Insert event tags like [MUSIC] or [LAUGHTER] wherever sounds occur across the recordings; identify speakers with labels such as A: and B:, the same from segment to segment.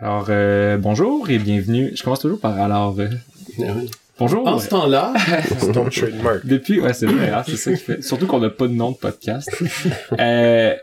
A: Alors, euh, bonjour et bienvenue. Je commence toujours par alors. euh, bonjour.
B: En ce temps-là, [LAUGHS]
C: C'est ton trademark.
A: Depuis, ouais, c'est vrai, hein, c'est ça qui fait. Surtout qu'on n'a pas de nom de podcast. [LAUGHS] Euh,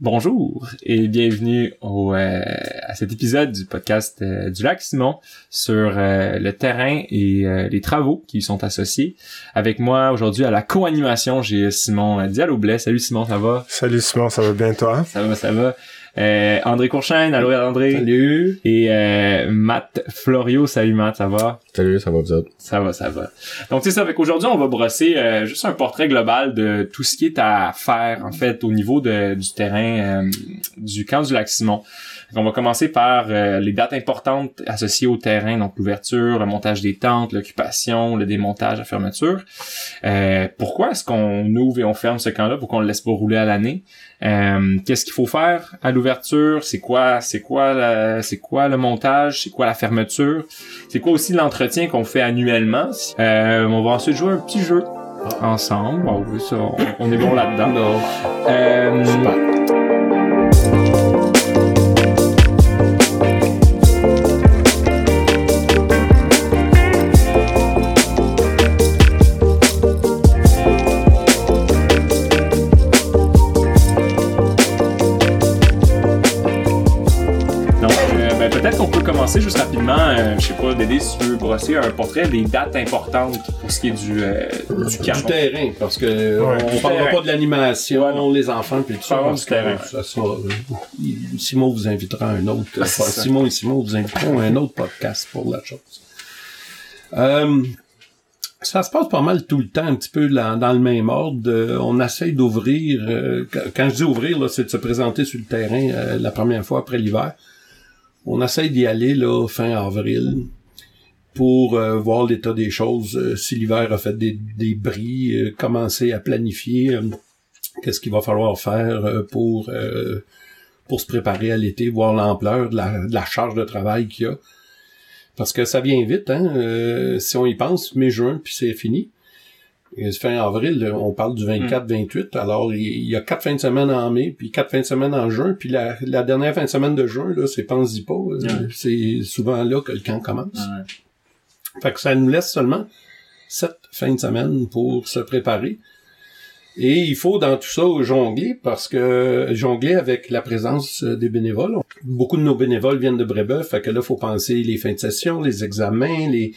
A: bonjour et bienvenue au, euh, à cet épisode du podcast euh, du Lac Simon sur euh, le terrain et euh, les travaux qui y sont associés. Avec moi aujourd'hui à la co-animation, j'ai Simon Diallo-Blais. Salut Simon, ça va?
C: Salut Simon, ça va bien toi?
A: Ça va, ça va. Euh, André Courchaine, allô André.
B: salut.
A: Et euh, Matt Florio, salut Matt, ça va?
D: Salut, ça va vous autres?
A: Ça va, ça va. Donc c'est ça, avec aujourd'hui, on va brosser euh, juste un portrait global de tout ce qui est à faire, en fait, au niveau de, du terrain euh, du camp du lac Simon. On va commencer par euh, les dates importantes associées au terrain, donc l'ouverture, le montage des tentes, l'occupation, le démontage, la fermeture. Euh, pourquoi est-ce qu'on ouvre et on ferme ce camp-là? Pourquoi on le laisse pas rouler à l'année? Euh, qu'est-ce qu'il faut faire à l'ouverture? C'est quoi, c'est quoi, c'est quoi le montage? C'est quoi la fermeture? C'est quoi aussi l'entretien qu'on fait annuellement? Euh, on va ensuite jouer un petit jeu ensemble. Ça, on, est bon là-dedans. Euh, je sais pas, Dédé, si tu veux brosser un portrait des dates importantes pour ce qui est du, euh, du
B: terrain, parce que
C: Ouais,
B: on parlera
A: terrain.
B: pas de l'animation,
A: Ouais, non.
B: les enfants puis tout ça, parce
A: du terrain.
B: que ça sera- euh, Simon vous invitera à un autre. [LAUGHS]
A: Ah,
B: enfin. Simon et Simon vous inviteront à un autre podcast pour la chose. Euh, ça se passe pas mal tout le temps, un petit peu dans, dans le même ordre. Euh, on essaye d'ouvrir. euh, quand- je dis ouvrir, là, c'est de se présenter sur le terrain euh, la première fois après l'hiver. On essaye d'y aller là fin avril pour euh, voir l'état des choses, euh, si l'hiver a fait des, des bris, euh, commencer à planifier qu'est-ce qu'il va falloir faire pour pour se préparer à l'été, voir l'ampleur de la, charge de travail qu'il y a. Parce que ça vient vite, hein. si on y pense, mai-juin, puis c'est fini. Et fin avril, on parle du 24-28. Alors, il y a quatre fins de semaine en mai, puis quatre fins de semaine en juin, puis la, la dernière fin de semaine de juin, là, c'est pense-y pas. euh,
A: Ouais.
B: C'est souvent là que le camp commence.
A: Ouais.
B: Fait que ça nous laisse seulement sept fins de semaine pour se préparer. Et il faut dans tout ça jongler parce que jongler avec la présence euh, des bénévoles. Beaucoup de nos bénévoles viennent de Brébeuf, fait que là, faut penser les fins de session, les examens, les,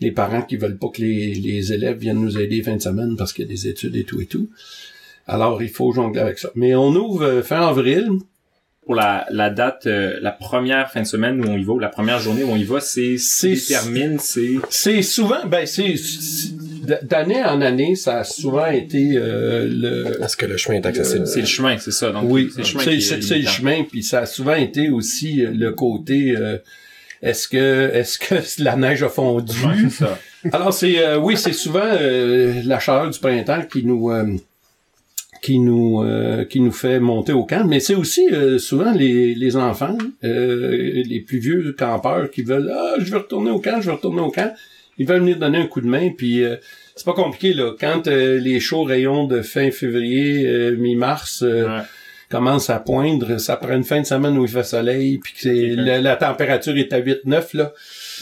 B: les parents qui veulent pas que les, les élèves viennent nous aider fin de semaine parce qu'il y a des études et tout et tout. Alors, il faut jongler avec ça. Mais on ouvre euh, fin avril.
A: Pour la, la date, euh, la première fin de semaine où on y va, ou la première journée où on y va, c'est
B: C'est-
A: c'est détermine, c'est
B: C'est souvent, ben c'est d'année en année, ça a souvent été euh, le
D: Est-ce que le chemin est accessible?
A: c'est le chemin, c'est ça. Donc
B: Oui,
A: c'est le chemin
B: c'est le chemin, puis ça a souvent été aussi euh, le côté euh, est-ce que est-ce que [LAUGHS] la neige a fondu?
A: Ouais, ça.
B: Alors c'est euh, oui, c'est souvent euh, la chaleur du printemps qui nous euh, qui nous euh, qui nous fait monter au camp, mais c'est aussi euh, souvent les, les enfants, euh, les plus vieux campeurs qui veulent ah je veux retourner au camp, je veux retourner au camp, ils veulent venir donner un coup de main, puis euh, c'est pas compliqué là. Quand les chauds rayons de fin février, euh, mi-mars euh,
A: Ouais.
B: Commencent à poindre, ça prend une fin de semaine où il fait soleil, puis que la, la température est à 8-9 là.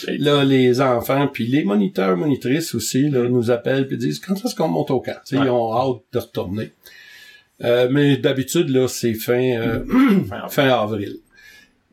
B: Là, les enfants, puis les moniteurs, monitrices aussi, là, nous appellent puis disent quand est-ce qu'on monte au camp?
A: Ouais.
B: Ils ont hâte de retourner. Euh, mais d'habitude, là, c'est fin, euh, [CLEARS THROAT]
A: Enfin,
B: fin avril.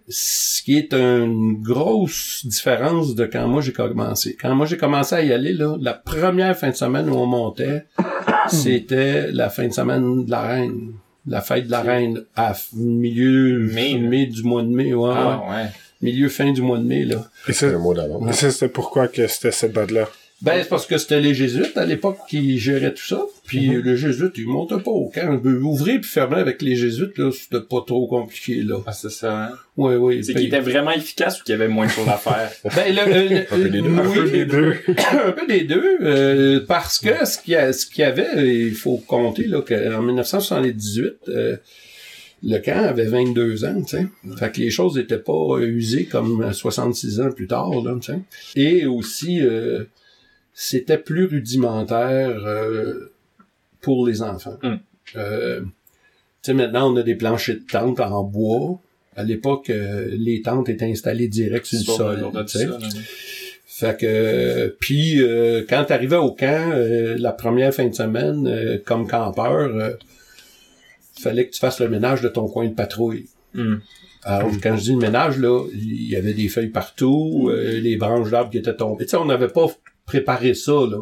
B: Ce qui est une grosse différence de quand moi j'ai commencé. Quand moi j'ai commencé à y aller, là, la première fin de semaine où on montait, [COUGHS] c'était la fin de semaine de la reine. La fête de la reine à milieu
A: Mai,
B: mai,
A: là.
B: du mois de mai, ouais, ouais.
A: Ah, ouais.
B: milieu fin du mois de mai là.
C: Et ça,
D: Le mot d'avant.
C: et ça, c'était pourquoi que c'était cette date-là?
B: Ben, c'est parce que c'était les jésuites à l'époque qui géraient tout ça. Puis
A: Mhm.
B: le jésuite, il montait pas au camp. Ouvrir puis fermer avec les jésuites, là, c'était pas trop compliqué, là.
A: Ah, c'est ça. Hein?
B: Oui, oui.
A: C'est
B: Puis-
A: qu'il était vraiment efficace ou qu'il y avait moins de choses à faire? [LAUGHS]
B: Ben, le, euh,
D: Un peu des deux.
B: oui,
C: Un peu des deux. [COUGHS]
B: un peu des deux, euh, parce que ce qu'il y, a- ce qu'il y avait, il faut compter là qu'en 1978, euh, le camp avait 22 ans, tu sais. Fait que les choses n'étaient pas usées comme euh, 66 ans plus tard, là, tu sais. Et aussi, euh, c'était plus rudimentaire euh, pour les enfants.
A: Mm.
B: Euh, tu sais, maintenant, on a des planchers de tente en bois. À l'époque, euh, les tentes étaient installées direct sur le sol. Fait que puis euh, quand t'arrivais au camp, euh, la première fin de semaine, euh, comme campeur, euh, fallait que tu fasses le ménage de ton coin de patrouille.
A: Hmm.
B: Alors, quand je dis le ménage, là, il y avait des feuilles partout, euh, les branches d'arbres qui étaient tombées. Tu sais, on n'avait pas préparé ça, là.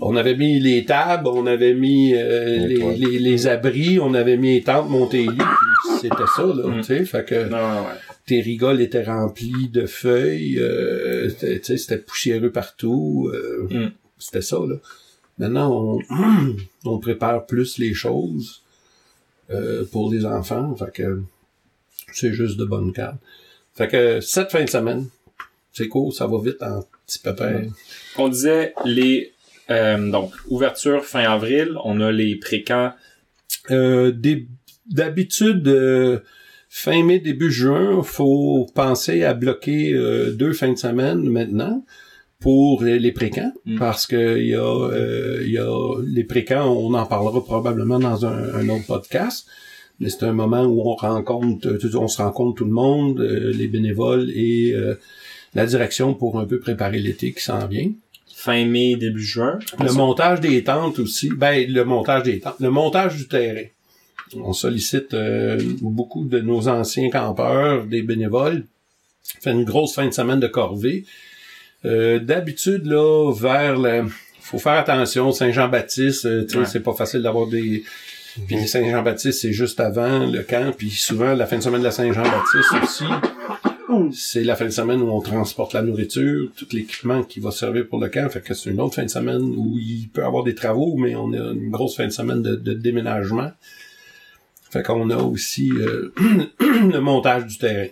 B: On avait mis les tables, on avait mis euh,
D: Les
B: abris, on avait mis les tentes, monté les lits, puis c'était ça, là,
A: Mm.
B: tu sais. Fait que
A: Non, ouais, ouais.
B: tes rigoles étaient remplies de feuilles, euh, tu sais, c'était poussiéreux partout. euh,
A: Mm.
B: C'était ça, là. Maintenant, on, [CLEARS THROAT] on prépare plus les choses euh, pour les enfants. Fait que c'est juste de bonne carte. Fait que cette fin de semaine, c'est cool, ça va vite en petit.
A: On disait les euh, donc ouverture fin avril, on a les précamps
B: Euh, D'habitude, euh, fin mai, début juin, faut penser à bloquer euh, deux fins de semaine maintenant pour les précamps,
A: Mm.
B: parce que il y a, il y a les précamps, on en parlera probablement dans un, un autre podcast, mais c'est un moment où on rencontre, on se rencontre tout le monde, les bénévoles et la direction pour un peu préparer l'été qui s'en vient.
A: fin mai début juin.
B: Le montage des tentes aussi. Ben, le montage des tentes. Le montage du terrain. On sollicite euh, beaucoup de nos anciens campeurs, des bénévoles. On fait une grosse fin de semaine de corvée. Euh, D'habitude, là, vers le... faut faire attention, Saint-Jean-Baptiste, euh, tu sais,
A: Ouais.
B: c'est pas facile d'avoir des... Puis Saint-Jean-Baptiste, c'est juste avant le camp, puis souvent, la fin de semaine de la Saint-Jean-Baptiste aussi, c'est la fin de semaine où on transporte la nourriture, tout l'équipement qui va servir pour le camp. Fait que c'est une autre fin de semaine où il peut y avoir des travaux, mais on a une grosse fin de semaine de, déménagement. Fait qu'on a aussi euh, [CLEARS THROAT] le montage du terrain.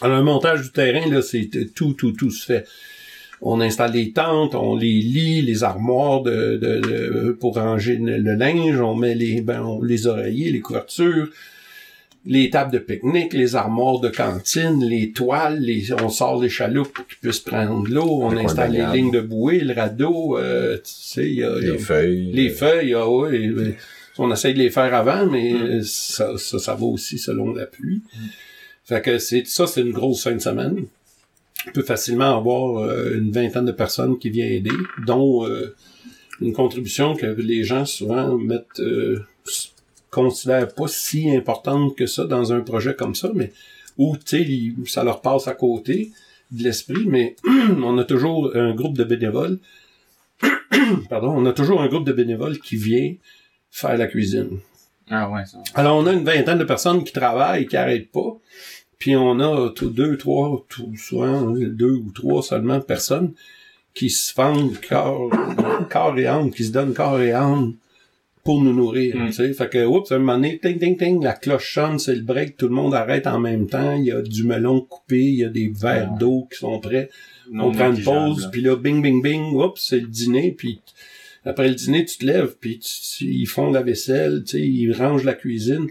B: Alors, le montage du terrain, là, c'est tout, tout, tout se fait. On installe les tentes, on les lit, les armoires de, pour ranger le, linge, on met les, ben, les oreillers, les couvertures, les tables de pique-nique, les armoires de cantine, les toiles, les, on sort les chaloupes pour qu'ils puissent prendre de l'eau, on
D: Le
B: installe les lignes de bouée, le radeau, euh, tu sais, il y a, il y a-
D: Les feuilles.
B: les feuilles, ah ouais, euh, on essaye de les faire avant, mais
A: Mm.
B: euh, ça, ça, ça va aussi selon la pluie. Fait que c'est ça, c'est une grosse fin de semaine. On peut facilement avoir euh, une vingtaine de personnes qui viennent aider, dont euh, une contribution que les gens souvent mettent euh, considèrent pas si importante que ça dans un projet comme ça, mais où tu sais, ça leur passe à côté de l'esprit, mais [CLEARS THROAT] on a toujours un groupe de bénévoles. [CLEARS THROAT] Pardon, on a toujours un groupe de bénévoles qui vient faire la cuisine.
A: Ah ouais, ça.
B: Alors, on a une vingtaine de personnes qui travaillent, qui arrêtent pas. Puis on a deux, trois, tout- souvent deux ou trois seulement personnes qui se vendent corps, corps et âme, qui se donnent corps et âme pour nous nourrir.
A: Mm.
B: Tu sais, fait que, oups, à un moment donné, ting, ting, ting, la cloche sonne, c'est le break, tout le monde arrête en même temps. Il y a du melon coupé, il y a des verres
A: Ouais.
B: d'eau qui sont prêts
A: Non
B: on prend une pause, puis là, bing, bing, bing, oups, c'est le dîner, puis après le dîner, tu te lèves, puis ils font la vaisselle, tu sais, ils rangent la cuisine,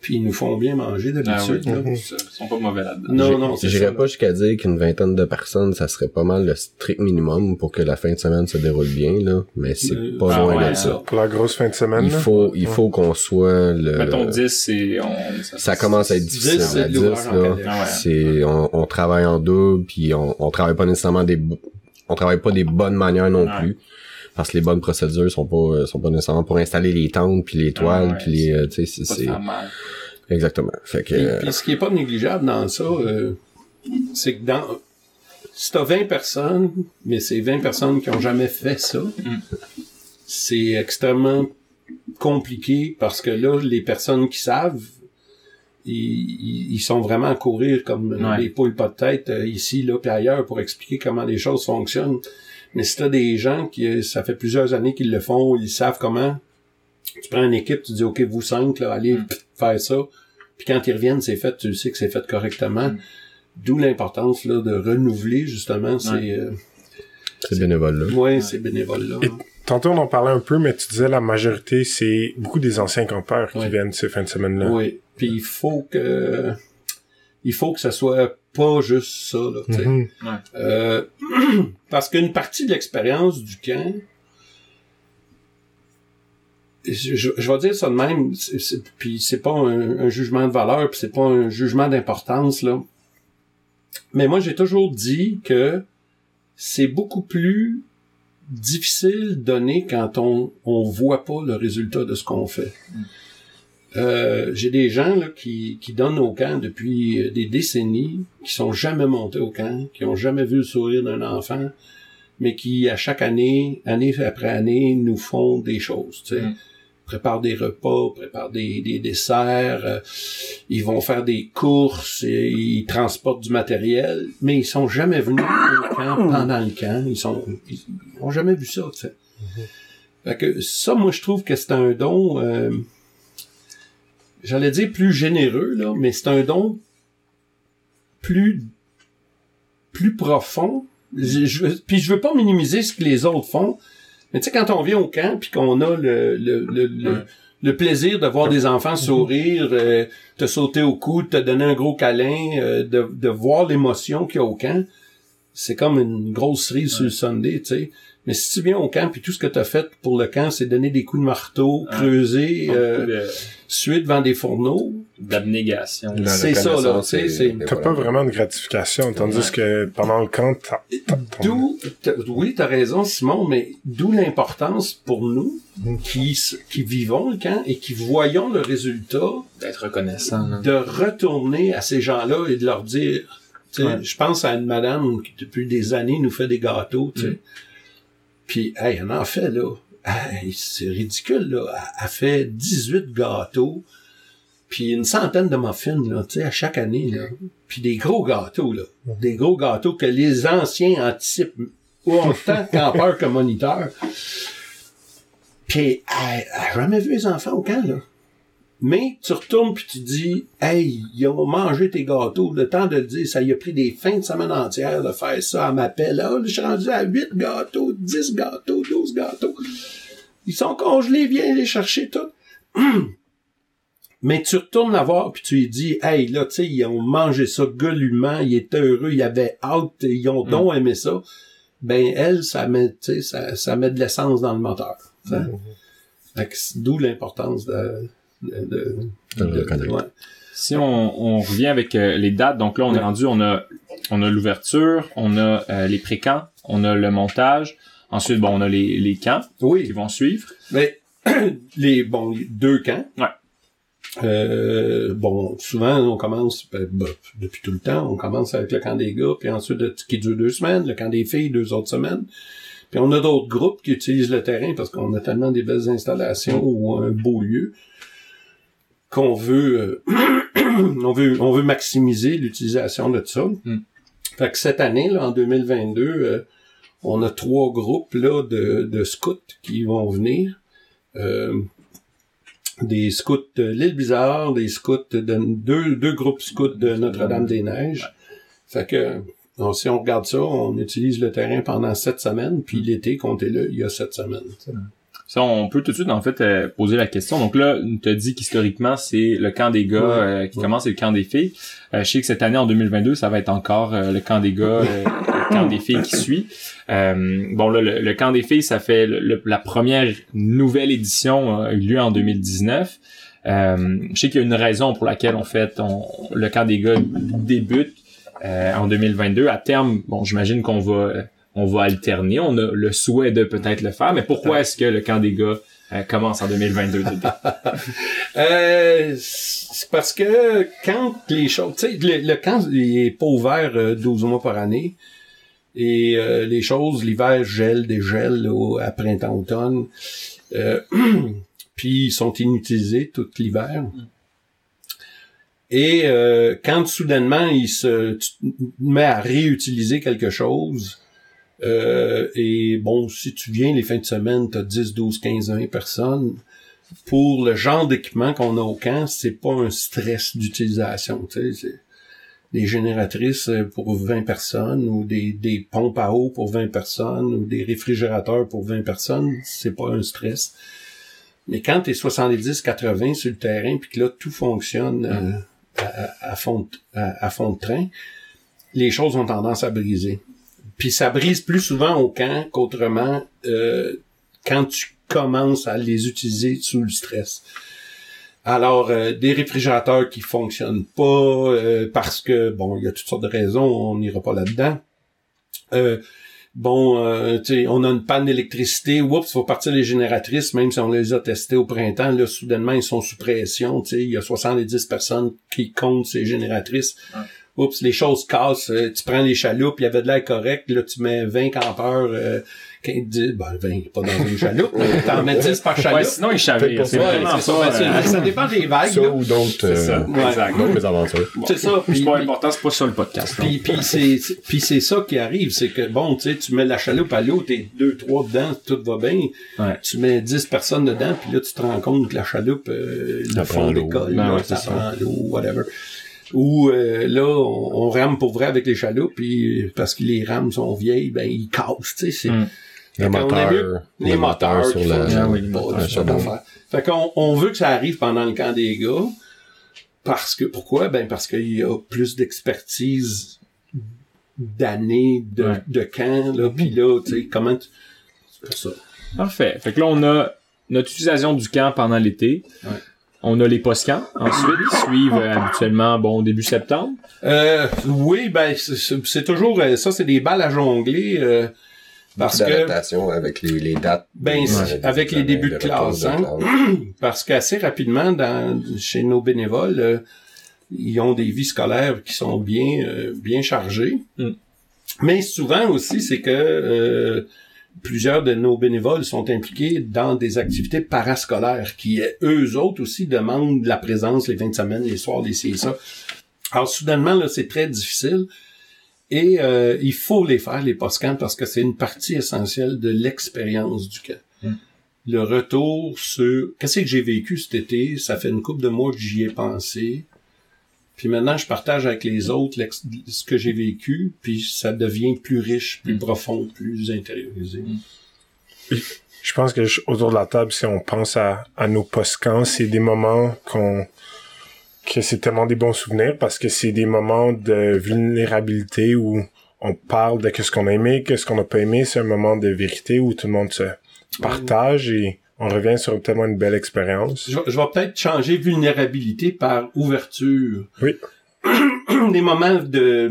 B: puis ils nous font bien manger
A: Ah
B: d'habitude.
A: oui,
B: là.
C: Mhm.
A: ça, Ils sont pas mauvais là-dedans.
B: Non, non, c'est
D: J'irais
B: ça.
D: pas jusqu'à dire qu'une vingtaine de personnes, ça serait pas mal le strict minimum pour que la fin de semaine se déroule bien, là. Mais c'est
B: Euh,
D: pas
A: ah
D: loin
A: ouais,
D: de
B: ça.
D: ça.
C: Pour la grosse fin de semaine,
D: Il
C: là?
D: faut, il faut qu'on soit le...
A: Mettons 10, c'est... On,
D: ça commence à être
B: 10,
D: difficile.
B: c'est
D: à
B: de
D: 10,
B: l'ouvrage en
D: là.
A: Ah ouais.
D: C'est, on, on travaille en deux, puis on, on travaille pas nécessairement des, bo- on travaille pas des bonnes manières non
A: Ouais.
D: plus. Parce que les bonnes procédures sont pas, euh, sont pas nécessairement pour installer les tentes puis les toiles
A: Ah ouais,
D: puis les, euh, tu sais, c'est, exactement. Fait que,
B: Puis,
D: euh,
B: puis ce qui est pas négligeable dans ça, euh, c'est que dans si t'as 20 personnes, mais c'est 20 personnes qui ont jamais fait ça, c'est extrêmement compliqué parce que là, les personnes qui savent, ils, ils- sont vraiment à courir comme
A: Ouais.
B: des poules pas de tête euh, ici, là, puis ailleurs pour expliquer comment les choses fonctionnent. Mais si t'as des gens qui, ça fait plusieurs années qu'ils le font, ils savent comment, tu prends une équipe, tu dis, OK, vous cinq, là, allez
A: Mm.
B: faire ça. Puis quand ils reviennent, c'est fait, tu sais que c'est fait correctement.
A: Mm.
B: D'où l'importance là de renouveler justement ces,
A: Ouais.
B: euh,
D: ces bénévoles-là.
B: ouais, ces bénévoles-là.
C: Et- Tantôt, on en parlait un peu, mais tu disais la majorité, c'est beaucoup des anciens campeurs qui viennent ces fins de semaine-là.
B: Oui. Puis il faut que il faut que ça soit pas juste ça, là, tu sais.
C: Mhm.
B: Euh, [CLEARS THROAT] parce qu'une partie de l'expérience du camp je, je- je vais dire ça de même, puis c'est pas un, un jugement de valeur, puis c'est pas un jugement d'importance là. Mais moi j'ai toujours dit que c'est beaucoup plus difficile de donner quand on on voit pas le résultat de ce qu'on fait. Euh, j'ai des gens là, qui, qui donnent au camp depuis euh, des décennies, qui sont jamais montés au camp, qui ont jamais vu le sourire d'un enfant, mais qui à chaque année, année après année, nous font des choses. Tu sais.
A: Mm.
B: Préparent des repas, préparent des, des desserts, euh, ils vont faire des courses, et ils transportent du matériel, mais ils sont jamais venus au camp [COUGHS] pendant le camp. Ils sont, ils, ils ont jamais vu ça. Tu sais. Fait que ça, moi, je trouve que c'est un don. euh, j'allais dire plus généreux, là, mais c'est un don plus, plus profond. Je, je- puis je veux pas minimiser ce que les autres font, mais tu sais, quand on vient au camp puis qu'on a le, le, le, le,
A: Ouais.
B: le plaisir de voir des enfants sourire, euh, te sauter au cou, te donner un gros câlin, euh, de, de voir l'émotion qu'il y a au camp, c'est comme une grosse cerise sur le Sunday, tu sais. Mais si tu viens au camp puis tout ce que tu as fait pour le camp, c'est donner des coups de marteau,
A: Ouais.
B: creuser, euh,
A: de-
B: suer devant des fourneaux,
A: d'abnégation.
B: C'est ça, là,
C: T'as
D: voilà.
C: pas vraiment de gratification, tandis
A: Ouais.
C: que pendant le camp,
B: D'où, oui, t'as raison, Simon, mais d'où l'importance pour nous qui, s- qui vivons le camp et qui voyons le résultat
A: D'être reconnaissant.
B: de retourner à ces gens-là et de leur dire, tu sais,
A: Ouais.
B: je pense à une madame qui depuis des années nous fait des gâteaux, tu sais.
A: Mm.
B: Puis, hey, elle en fait, là. Hey, [LAUGHS] c'est ridicule, là. Elle, fait 18 gâteaux, puis une centaine de muffins, là, tu sais, à chaque année, là. Puis des gros gâteaux, là. Des gros gâteaux que les anciens anticipent autant [LAUGHS] campeurs que moniteurs. Puis, elle, elle a jamais vu les enfants au camp, là. Mais tu retournes puis tu dis, hey, ils ont mangé tes gâteaux. Le temps de le dire, ça y a pris des fins de semaine entières de faire ça. Elle m'appelle, là, je suis rendu à 8 gâteaux, 10 gâteaux, 12 gâteaux. Ils sont congelés, viens les chercher tout. [CLEARS THROAT] Mais tu retournes la voir puis tu lui dis, hey, là, tu sais, ils ont mangé ça goulûment, ils étaient heureux, ils avaient hâte, ils ont donc aimé ça. Ben, elle, ça met, tu sais, ça, ça met de l'essence dans le moteur. c'est D'où l'importance de, de, de-
D: De le reconnaître.
B: ouais.
A: Si on, on revient avec euh, les dates, donc là on est rendu, on a on a l'ouverture, on a euh, les pré-camps, on a le montage, ensuite bon on a les, les camps qui
B: Oui,
A: vont suivre.
B: mais [CLEARS THROAT] les bon les deux camps.
A: Ouais.
B: Euh, bon, souvent on commence ben, ben, depuis tout le temps, on commence avec le camp des gars, puis ensuite qui dure deux semaines, le camp des filles deux autres semaines. Puis on a d'autres groupes qui utilisent le terrain parce qu'on a tellement des belles installations ou un beau lieu qu'on veut, euh, [CLEARS THROAT] on veut, on veut maximiser l'utilisation de ça.
A: Mm.
B: Fait que cette année, là, en 2022, euh, on a trois groupes là de, de scouts qui vont venir. Euh, des scouts de l'île Bizarre, des scouts de deux, deux groupes scouts de Notre-Dame-des-Neiges. Fait que donc, si on regarde ça, on utilise le terrain pendant sept semaines, puis l'été, comptez-le, il y a sept semaines.
A: Ça, on peut tout de suite en fait euh, poser la question. Donc là, on te dit qu'historiquement c'est le camp des gars
B: Ouais.
A: euh, qui
B: Ouais.
A: commence et le camp des filles. Euh, je sais que cette année en 2022, ça va être encore euh, le camp des gars, euh, le camp des filles qui suit. Euh, bon là, le, le camp des filles, ça fait le- le- la première nouvelle édition euh, a eu lieu en 2019. Euh, je sais qu'il y a une raison pour laquelle on fait on- le camp des gars débute euh, en 2022. À terme, bon, j'imagine qu'on va euh, on va alterner. On a le souhait de peut-être le faire, mais pourquoi est-ce que le camp des gars euh, commence en 2022 début? [LAUGHS]
B: Euh, c'est parce que quand les choses, tu sais, le, le camp il est pas ouvert euh, 12 mois par année. Et euh, les choses, l'hiver gèle, dégèle au, à printemps-automne. Euh, [CLEARS THROAT] puis ils sont inutilisés tout l'hiver. Et euh, quand soudainement il se tu mets à réutiliser quelque chose, euh, et bon, si tu viens les fins de semaine, t'as 10, 12, 15, 20 personnes, pour le genre d'équipement qu'on a au camp, c'est pas un stress d'utilisation. Tu des génératrices euh, pour 20 personnes ou des, pompes à eau pour 20 personnes ou des réfrigérateurs pour 20 personnes, c'est pas un stress. Mais quand t'es 70-80 sur le terrain puis que là tout fonctionne euh, à fond de train, les choses ont tendance à briser. Puis ça brise plus souvent au camp qu'autrement euh, quand tu commencent à les utiliser sous le stress. Alors, euh, des réfrigérateurs qui fonctionnent pas euh, parce que, bon, il y a toutes sortes de raisons, on n'ira pas là-dedans. Bon, tu sais, on a une panne d'électricité, oups, faut partir les génératrices, même si on les a testées au printemps, là, soudainement, ils sont sous pression, tu sais, il y a 70 personnes qui comptent ces génératrices. Oups, les choses cassent, euh, tu prends les chaloupes, il y avait de l'air correct, là, tu mets 20 campeurs, euh, 15, 10, ben 20, pas dans une chaloupe, mais [LAUGHS] t'en mets 10 par chaloupe.
A: Ouais, sinon, il chavire. C'est vraiment
B: c'est
A: ça.
B: ça,
A: euh,
B: ça dépend des vagues.
D: Ça
B: là.
D: ou d'autres
A: C'est ça.
D: euh,
B: Ouais.
A: Exact.
D: d'autres mésaventures.
B: C'est ça.
A: C'est pas important, c'est pas ça le podcast.
B: Puis, puis c'est c'est- puis c'est ça qui arrive, c'est que bon, tu sais, tu mets la chaloupe à l'eau, t'es deux, trois dedans, tout va bien.
A: Ouais.
B: Tu mets 10 personnes dedans, puis là tu te rends compte que la chaloupe, euh, le fond d'école,
A: Ben
B: ça. prend l'eau, whatever. Ou euh, là, on, on rame pour vrai avec les chaloupes, puis parce que les rames sont vieilles, ben ils cassent, tu sais. c'est-
A: Mm.
D: Le
B: Fait qu'on
D: moteur,
B: aime mieux les
D: le
B: moteurs
D: sur la,
B: fonctionnent
A: Ah oui, les moteurs,
D: sur.
B: Fait qu'on on veut que ça arrive pendant le camp des gars. Parce que, pourquoi? Ben, parce qu'il y a plus d'expertise d'années de,
A: Ouais.
B: de camp, là, pis là, tu sais, comment tu... C'est pour ça.
A: Parfait. Fait que là, on a notre utilisation du camp pendant l'été.
B: Ouais.
A: On a les post-camps. Ensuite, qui suivent euh, habituellement, bon, début septembre.
B: Euh, oui, ben, c'est- toujours, euh, ça, c'est des balles à jongler, euh, parce que,
D: avec les, les dates.
B: Ben,
D: des
B: avec les débuts de classe, hein. [CLEARS THROAT] parce qu'assez rapidement, dans, chez nos bénévoles, euh, ils ont des vies scolaires qui sont bien, euh, bien chargées.
A: Mm.
B: Mais souvent aussi, c'est que euh, plusieurs de nos bénévoles sont impliqués dans des activités parascolaires qui, eux autres aussi, demandent la présence les fins de semaine, les soirs, les ça. Alors, soudainement, là, c'est très difficile. Et euh, il faut les faire, les post-camps, parce que c'est une partie essentielle de l'expérience du camp.
A: Mm.
B: Le retour sur... Qu'est-ce que j'ai vécu cet été? Ça fait une couple de mois que j'y ai pensé. Puis maintenant, je partage avec les autres ce que j'ai vécu, puis ça devient plus riche, plus
A: Mm.
B: profond, plus intériorisé.
C: Je pense que je- autour de la table, si on pense à, à nos post-camps, c'est des moments qu'on que c'est tellement des bons souvenirs parce que c'est des moments de vulnérabilité où on parle de qu'est-ce qu'on a aimé, qu'est-ce qu'on n'a pas aimé. C'est un moment de vérité où tout le monde se partage et on revient sur tellement une belle expérience.
B: Je, vais- je vais peut-être changer vulnérabilité par ouverture.
C: Oui. [CLEARS THROAT]
B: des moments de,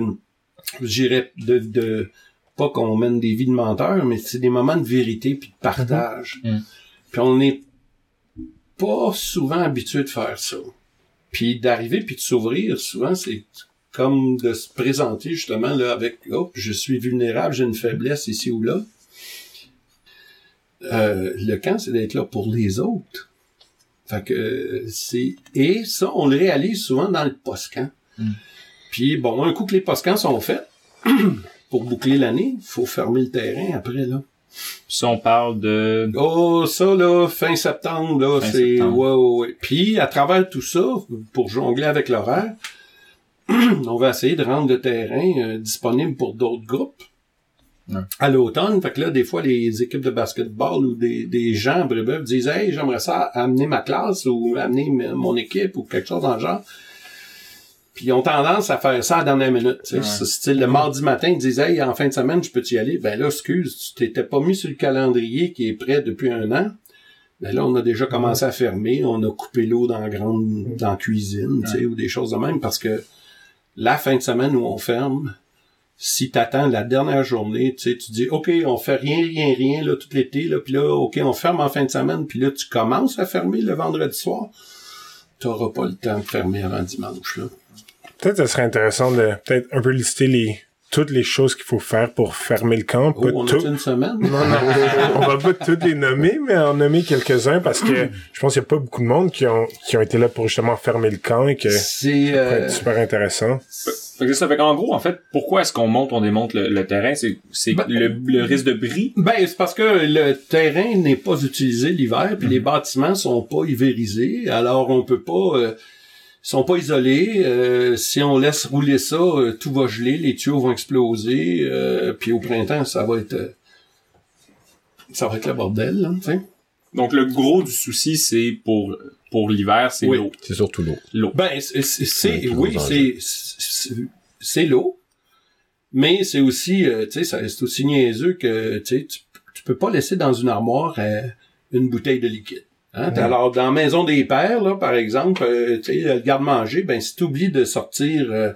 B: je dirais, de, de, pas qu'on mène des vies de menteurs, mais c'est des moments de vérité puis de partage.
A: Mhm.
B: Puis on n'est pas souvent habitué de faire ça. Puis d'arriver puis de s'ouvrir, souvent c'est comme de se présenter justement là avec, oh, je suis vulnérable, j'ai une faiblesse ici ou là. Euh, le camp, c'est d'être là pour les autres. Fait que euh, c'est et ça on le réalise souvent dans le post-camp.
A: Mm.
B: Puis bon, un coup que les post-camps sont faits [CLEARS THROAT] pour boucler l'année, faut fermer le terrain après là.
A: Puis ça, on parle de...
B: Oh, ça là, fin septembre là, c'est ouais,
A: septembre.
B: ouais, ouais. Puis à travers tout ça, pour jongler avec l'horaire, [CLEARS THROAT] on va essayer de rendre le terrain euh, disponible pour d'autres groupes.
A: Ouais.
B: À l'automne, fait que là, des fois, les équipes de basketball ou des, des gens à disent Hey, j'aimerais ça amener ma classe ou amener mon équipe ou quelque chose dans le genre. Puis ils ont tendance à faire ça à la dernière minute.
A: Ouais.
B: Style le mardi matin, ils disent Hey, en fin de semaine, je peux y aller. Ben là, excuse, tu t'étais pas mis sur le calendrier qui est prêt depuis un an. Ben là, on a déjà commencé à fermer, on a coupé l'eau dans la grande, dans la cuisine, tu sais, ou des choses de même, parce que la fin de semaine où on ferme, si t'attends la dernière journée, tu sais, tu dis, OK, on fait rien, rien, rien, là, tout l'été, là, puis là, OK, on ferme en fin de semaine, puis là, tu commences à fermer le vendredi soir, t'auras pas le temps de fermer avant dimanche, là.
C: Peut-être que ce serait intéressant de peut-être un peu lister les toutes les choses qu'il faut faire pour fermer le camp.
B: Oh,
C: Pas
B: on
C: tout-
B: a une semaine?
C: Non, non, [LAUGHS] on va pas toutes les nommer, mais en nommer quelques-uns parce que je pense qu'il n'y a pas beaucoup de monde qui ont, qui ont été là pour justement fermer le camp et que ça
B: C'est, euh,
C: être super intéressant.
A: Fait que ça fait qu'en gros, en fait, pourquoi est-ce qu'on monte, on démonte le, le terrain? C'est, c'est
B: Ben-
A: le, le risque de bris?
B: Ben, c'est parce que le terrain n'est pas utilisé l'hiver, puis les bâtiments sont pas hivérisés, alors on peut pas... euh, sont pas isolés. euh, si on laisse rouler ça, euh, tout va geler, les tuyaux vont exploser, euh, puis au printemps, ça va être... euh, ça va être le bordel, là, tu sais.
A: Donc, le gros du souci, c'est pour, pour l'hiver, c'est
B: Oui.
A: l'eau.
D: C'est surtout l'eau.
A: L'eau.
B: Ben, c'est, oui, c'est, c'est, l'eau, mais c'est aussi, euh, tu sais, c'est aussi niaiseux que, tu sais, tu, tu peux pas laisser dans une armoire euh, une bouteille de liquide. Hein? Alors, dans la Maison des Pères, là, par exemple, euh, tu sais, le garde-manger, ben, si tu oublies de sortir euh,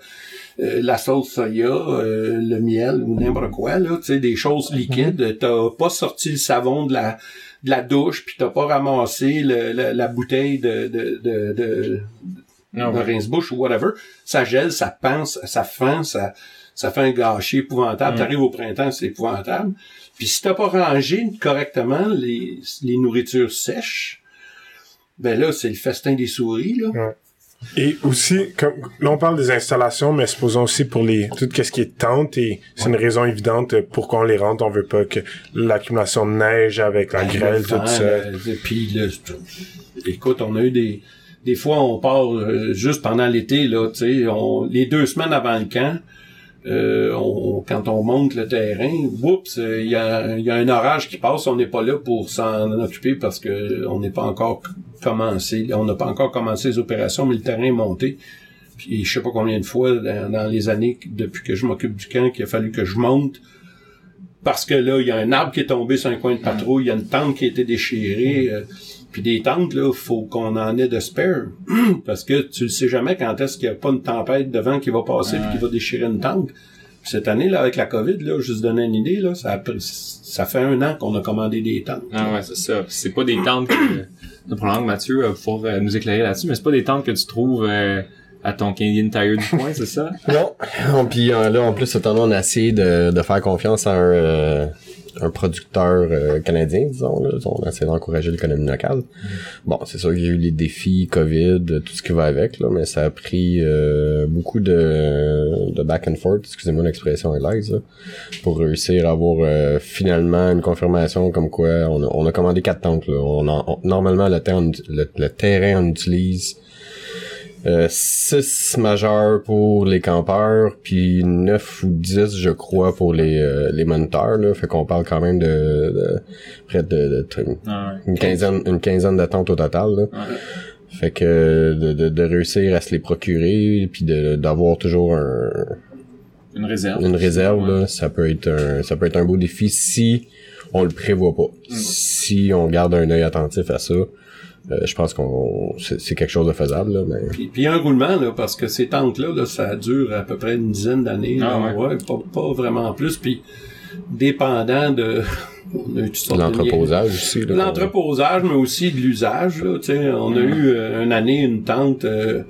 B: euh, la sauce soya, euh, le miel ou n'importe quoi, là, tu sais, des choses liquides, t'as pas sorti le savon de la de la douche, puis t'as pas ramassé le- le- la bouteille de, de, de, de,
A: Ah
B: de
A: ouais.
B: rince-bouche ou whatever, ça gèle, ça pince, ça fend, ça, ça fait un gâchis épouvantable.
A: Mm.
B: T'arrives au printemps, c'est épouvantable. Puis si t'as pas rangé correctement les, les nourritures sèches, ben là, c'est le festin des souris, là.
C: Et aussi, comme, là, on parle des installations, mais supposons aussi pour les, tout ce qui est tente, et c'est une raison évidente pourquoi on les rentre. On veut pas que l'accumulation de neige avec la grêle,
B: Le
C: tout ça.
B: euh, Puis là, écoute, on a eu des des fois on part euh, juste pendant l'été là, tu sais, les deux semaines avant le camp, euh, on, quand on monte le terrain, oups, euh, il y a y a un orage qui passe, on n'est pas là pour s'en occuper parce que on n'est pas encore commencé, on n'a pas encore commencé les opérations, mais le terrain est monté. Puis je sais pas combien de fois dans, les années depuis que je m'occupe du camp qu'il a fallu que je monte parce que là, il y a un arbre qui est tombé sur un coin de patrouille, il y a une tente qui a été déchirée, euh, puis des tentes, là, faut qu'on en ait de spare. [CLEARS THROAT] parce que tu ne sais jamais quand est-ce qu'il n'y a pas une tempête de vent qui va passer puis qui va déchirer une tente. Puis cette année, là, avec la COVID, là, juste donner une idée, là, ça, a pris- ça fait un an qu'on a commandé des tentes.
A: Ah ouais, c'est ça. C'est pas des tentes que... [CLEARS THROAT] Le problème, Mathieu va pouvoir euh, nous éclairer là-dessus, mais c'est pas des tentes que tu trouves euh, à ton Canadian Tire du coin, c'est ça? [LAUGHS] [CLEARS THROAT]
D: Non. Puis euh, là, en plus, cette année, on a essayé de, de faire confiance à un, euh, un producteur euh, canadien, disons. Là. On a essayé d'encourager l'économie locale. Bon, c'est sûr qu'il y a eu les défis COVID, tout ce qui va avec, là, mais ça a pris euh, beaucoup de, de back and forth, excusez-moi l'expression anglaise, pour réussir à avoir euh, finalement une confirmation comme quoi on a, on a commandé quatre tentes. Là. On en- on- normalement, le, terrain, le, le terrain, on utilise 6 majeurs pour les campeurs, puis 9 ou 10, je crois, pour les, euh, les moniteurs. Là. Fait qu'on parle quand même de, de près de, de-
A: Ah ouais.
D: une quinzaine une quinzaine de tentes au total. Là.
A: Ouais.
D: Fait que de, de, de réussir à se les procurer, puis de d'avoir toujours un,
A: Une réserve.
D: une réserve, là, ça peut être un ça peut être un beau défi si on le prévoit pas. Si on garde un œil attentif à ça, euh, je pense qu'on c'est quelque chose de faisable. Là, mais...
B: Puis, un roulement, là, parce que ces tentes-là, là, ça dure à peu près une dizaine d'années.
A: Ah ouais.
B: pas, pas vraiment plus. Puis dépendant de...
D: L'entreposage aussi.
B: L'entreposage, mais aussi de l'usage. On a eu euh, une année une tente euh,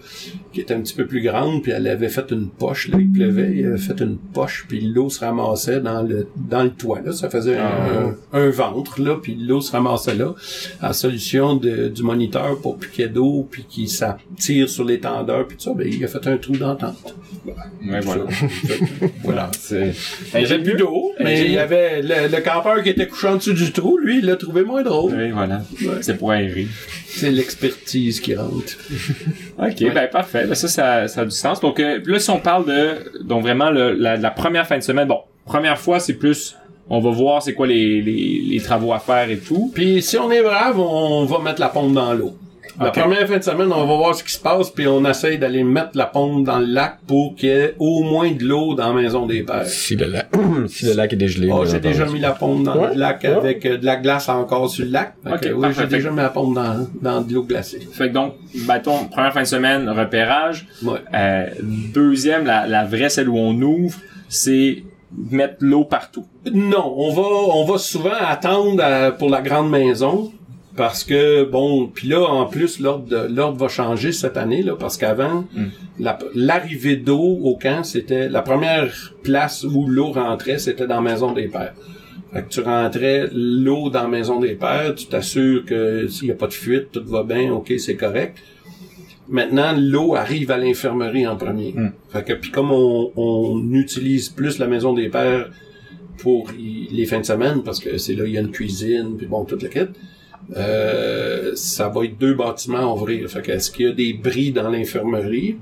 B: qui était un petit peu plus grande, puis elle avait fait une poche. Là, il pleuvait, il avait fait une poche, puis l'eau se ramassait dans le dans le toit. Là, ça faisait un, un ventre, là, puis l'eau se ramassait là. La solution de, du moniteur pour piquer d'eau, puis qui ça tire sur l'étendeur, puis tout ça, ben il a fait un trou dans la tente.
A: Ouais, voilà. [LAUGHS]
B: Voilà. Il y avait plus d'eau, mais il y avait le, le campeur qui était couché en dessous du trou, lui, il l'a trouvé moins drôle.
A: Oui, voilà.
B: Ouais.
A: C'est pour aérer.
B: C'est l'expertise qui rentre. [LAUGHS]
A: OK, ben parfait. Ben, ça, ça, ça a du sens. Donc euh, là, si on parle de donc vraiment le- la, la première fin de semaine, bon, première fois, c'est plus on va voir c'est quoi les, les, les travaux à faire et tout.
B: Puis si on est brave, on va mettre la pompe dans l'eau. La première fin de semaine, on va voir ce qui se passe, puis on essaye d'aller mettre la pompe dans le lac pour qu'il y ait au moins de l'eau dans la maison des pères.
D: Si le lac, [CLEARS THROAT] si le lac est dégelé.
B: Oh, j'ai déjà mis la pompe dans
D: Ouais,
B: le lac
D: ouais.
B: avec euh, de la glace encore sur le lac. Fait
A: Ok,
B: que, oui,
A: parfait.
B: j'ai déjà mis la pompe dans, dans de l'eau glacée.
A: Fait que donc, bâton, première fin de semaine, repérage.
B: Ouais.
A: Euh, deuxième, la, la vraie, celle où on ouvre, c'est mettre l'eau partout.
B: Non, on va on va souvent attendre à- pour la grande maison parce que bon, puis là en plus l'ordre l'ordre va changer cette année là parce qu'avant
A: Mm.
B: la- l'arrivée d'eau au camp c'était la première place où l'eau rentrait c'était dans la maison des pères. Fait que tu rentrais l'eau dans la maison des pères, tu t'assures que s'il y a pas de fuite, tout va bien, OK, c'est correct. Maintenant, l'eau arrive à l'infirmerie en premier.
A: Mm.
B: Fait que puis comme on, on utilise plus la maison des pères pour y- les fins de semaine parce que c'est là il y a une cuisine puis bon toute la quête. Euh, ça va être deux bâtiments à ouvrir. Fait que est-ce qu'il y a des bris dans l'infirmerie?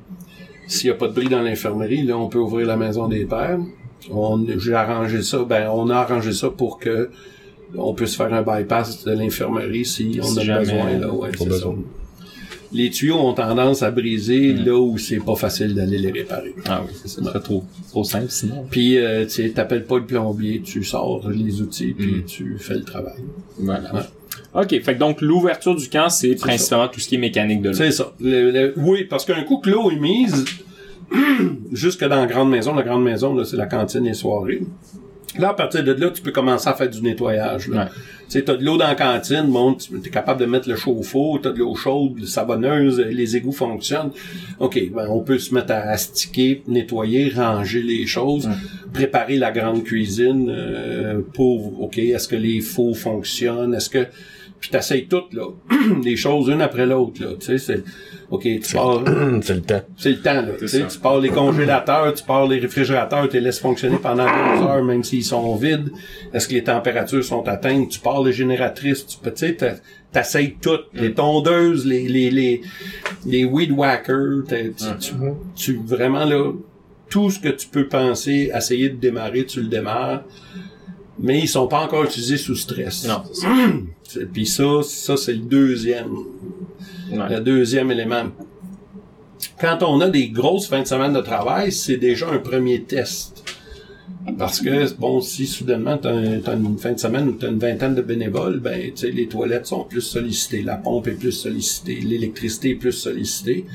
B: S'il y a pas de bris dans l'infirmerie, là on peut ouvrir la maison des pères. On j'ai arrangé ça, ben on a arrangé ça pour que on puisse faire un bypass de l'infirmerie si on a besoin là, ouais, ça. Les tuyaux ont tendance à briser là où c'est pas facile d'aller les réparer.
A: Ah oui, c'est ça. Trop, trop simple sinon.
B: Puis, euh, tu t'appelles pas le plombier, tu sors les outils, puis
A: Mm.
B: tu fais le travail.
A: Voilà.
B: Ouais.
A: OK, fait que donc l'ouverture du camp, c'est principalement tout ce qui est mécanique de l'eau.
B: C'est ça. Le- le- oui, parce qu'un coup que l'eau est mise, [CLEARS THROAT] jusque dans la grande maison, la grande maison, là, c'est la cantine et soirée. Là, à partir de là, tu peux commencer à faire du nettoyage. Là.
A: Ouais.
B: Tu sais, t'as de l'eau dans la cantine, bon, tu es capable de mettre le chauffe-eau, t'as de l'eau chaude, savonneuse, les égouts fonctionnent. OK, ben, on peut se mettre à astiquer, nettoyer, ranger les choses, préparer la grande cuisine euh, pour, OK, est-ce que les faux fonctionnent, est-ce que... Puis t'essayes toutes, là, [CLEARS THROAT] les choses une après l'autre, là, tu sais, c'est... OK, tu pars... [CLEARS THROAT]
D: c'est le temps.
B: C'est le temps, là. Tu sais, tu pars les congélateurs, tu pars les réfrigérateurs, tu les laisses fonctionner pendant deux [CLEARS THROAT] heures, même s'ils sont vides. Est-ce que les températures sont atteintes? Tu pars les génératrices, tu peux, tu sais, t'essayes tout. Les tondeuses, les, les, les, les weed whackers, tu, tu, tu- vraiment, là, tout ce que tu peux penser, essayer de démarrer, tu le démarres. Mais ils sont pas encore utilisés sous stress.
A: Non, c'est ça.
B: Puis ça, ça, c'est le deuxième.
A: Ouais.
B: Le deuxième élément. Quand on a des grosses fins de semaine de travail, c'est déjà un premier test. Parce que, bon, si soudainement t'as un- t'as une fin de semaine où t'as une vingtaine de bénévoles, ben, tu sais, les toilettes sont plus sollicitées, la pompe est plus sollicitée, l'électricité est plus sollicitée.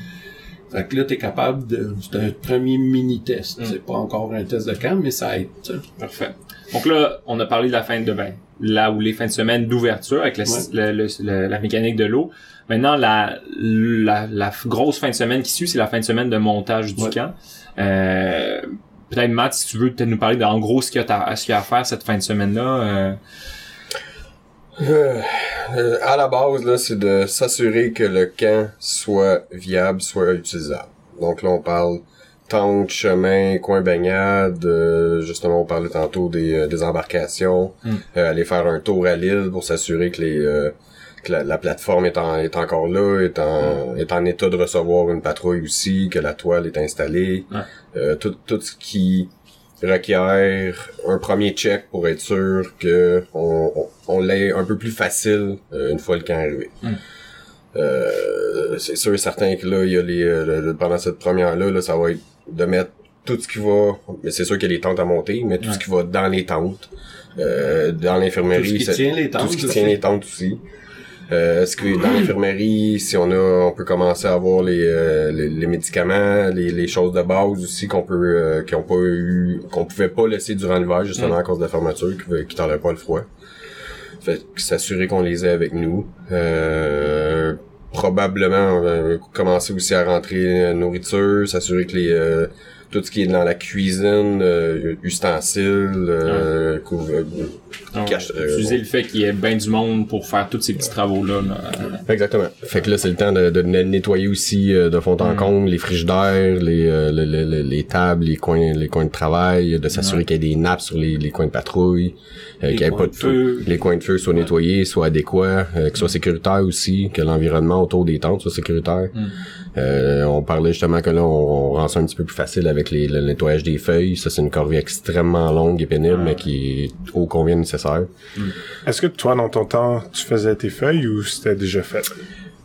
B: Fait que là, t'es capable de, c'est un premier mini-test. C'est pas encore un test de camp, mais ça aide, tu sais.
A: Parfait. Donc là, on a parlé de la fin de ben, là où les fins de semaine d'ouverture avec le- le- le- le- la mécanique de l'eau. Maintenant, la, la, grosse fin de semaine qui suit, c'est la fin de semaine de montage du
B: Ouais.
A: camp. Euh, peut-être Matt, si tu veux peut-être nous parler de en gros ce qu'il y a, à- ce qu'il y a à faire cette fin de semaine-là. euh,
D: Euh, euh, à la base, là, c'est de s'assurer que le camp soit viable, soit utilisable. Donc là, on parle tente, chemin, coin baignade. euh, justement, on parlait tantôt des, euh, des embarcations.
A: Mm.
D: Euh, aller faire un tour à l'île pour s'assurer que les euh, que la, la plateforme est, en, est encore là, est en, est en état de recevoir une patrouille aussi, que la toile est installée. Euh, tout, tout ce qui requiert un premier check pour être sûr que on, on, on l'ait un peu plus facile euh, une fois le camp arrivé.
A: Mm.
D: Euh, c'est sûr et certain que là, il y a les euh, le- le- pendant cette première-là, là, ça va être de mettre tout ce qui va, mais c'est sûr qu'il y a les tentes à monter, mais tout
A: Ouais.
D: ce qui va dans les tentes, euh, dans l'infirmerie,
B: Tout ce qui tient les tentes
D: tout ce qui
B: aussi.
D: tient les tentes aussi. Euh, est-ce que dans l'infirmerie, si on a, on peut commencer à avoir les, euh, les, les médicaments, les, les choses de base aussi qu'on peut, euh, qu'on pas eu, qu'on pouvait pas laisser durant l'hiver justement à cause de la fermeture, qui, qui tolère pas le froid. Fait que s'assurer qu'on les ait avec nous. Euh, probablement euh, commencer aussi à rentrer la nourriture, s'assurer que les euh, tout ce qui est dans la cuisine, euh, ustensiles, euh, euh,
A: donc,
D: Cache- euh,
A: utiliser le fait qu'il y ait bien du monde pour faire tous ces petits travaux-là. là.
D: Exactement. Fait que là, c'est le temps de, de nettoyer aussi euh, de fond en comble les frigidaires, les, euh, le- le- le- les tables, les coins, les coins de travail, de s'assurer qu'il y ait des nappes sur les, les coins de patrouille, qu'il y ait pas
B: de feu.
D: les coins de feu soient nettoyés, soient adéquats, euh, qu'ils soient sécuritaires aussi, que l'environnement autour des tentes soit sécuritaire. Euh, on parlait justement que là, on, on rend ça un petit peu plus facile avec les, le nettoyage des feuilles. Ça, c'est une corvée extrêmement longue et pénible, mais qui est ô combien nécessaire.
C: Est-ce que toi, dans ton temps, tu faisais tes feuilles ou c'était déjà fait?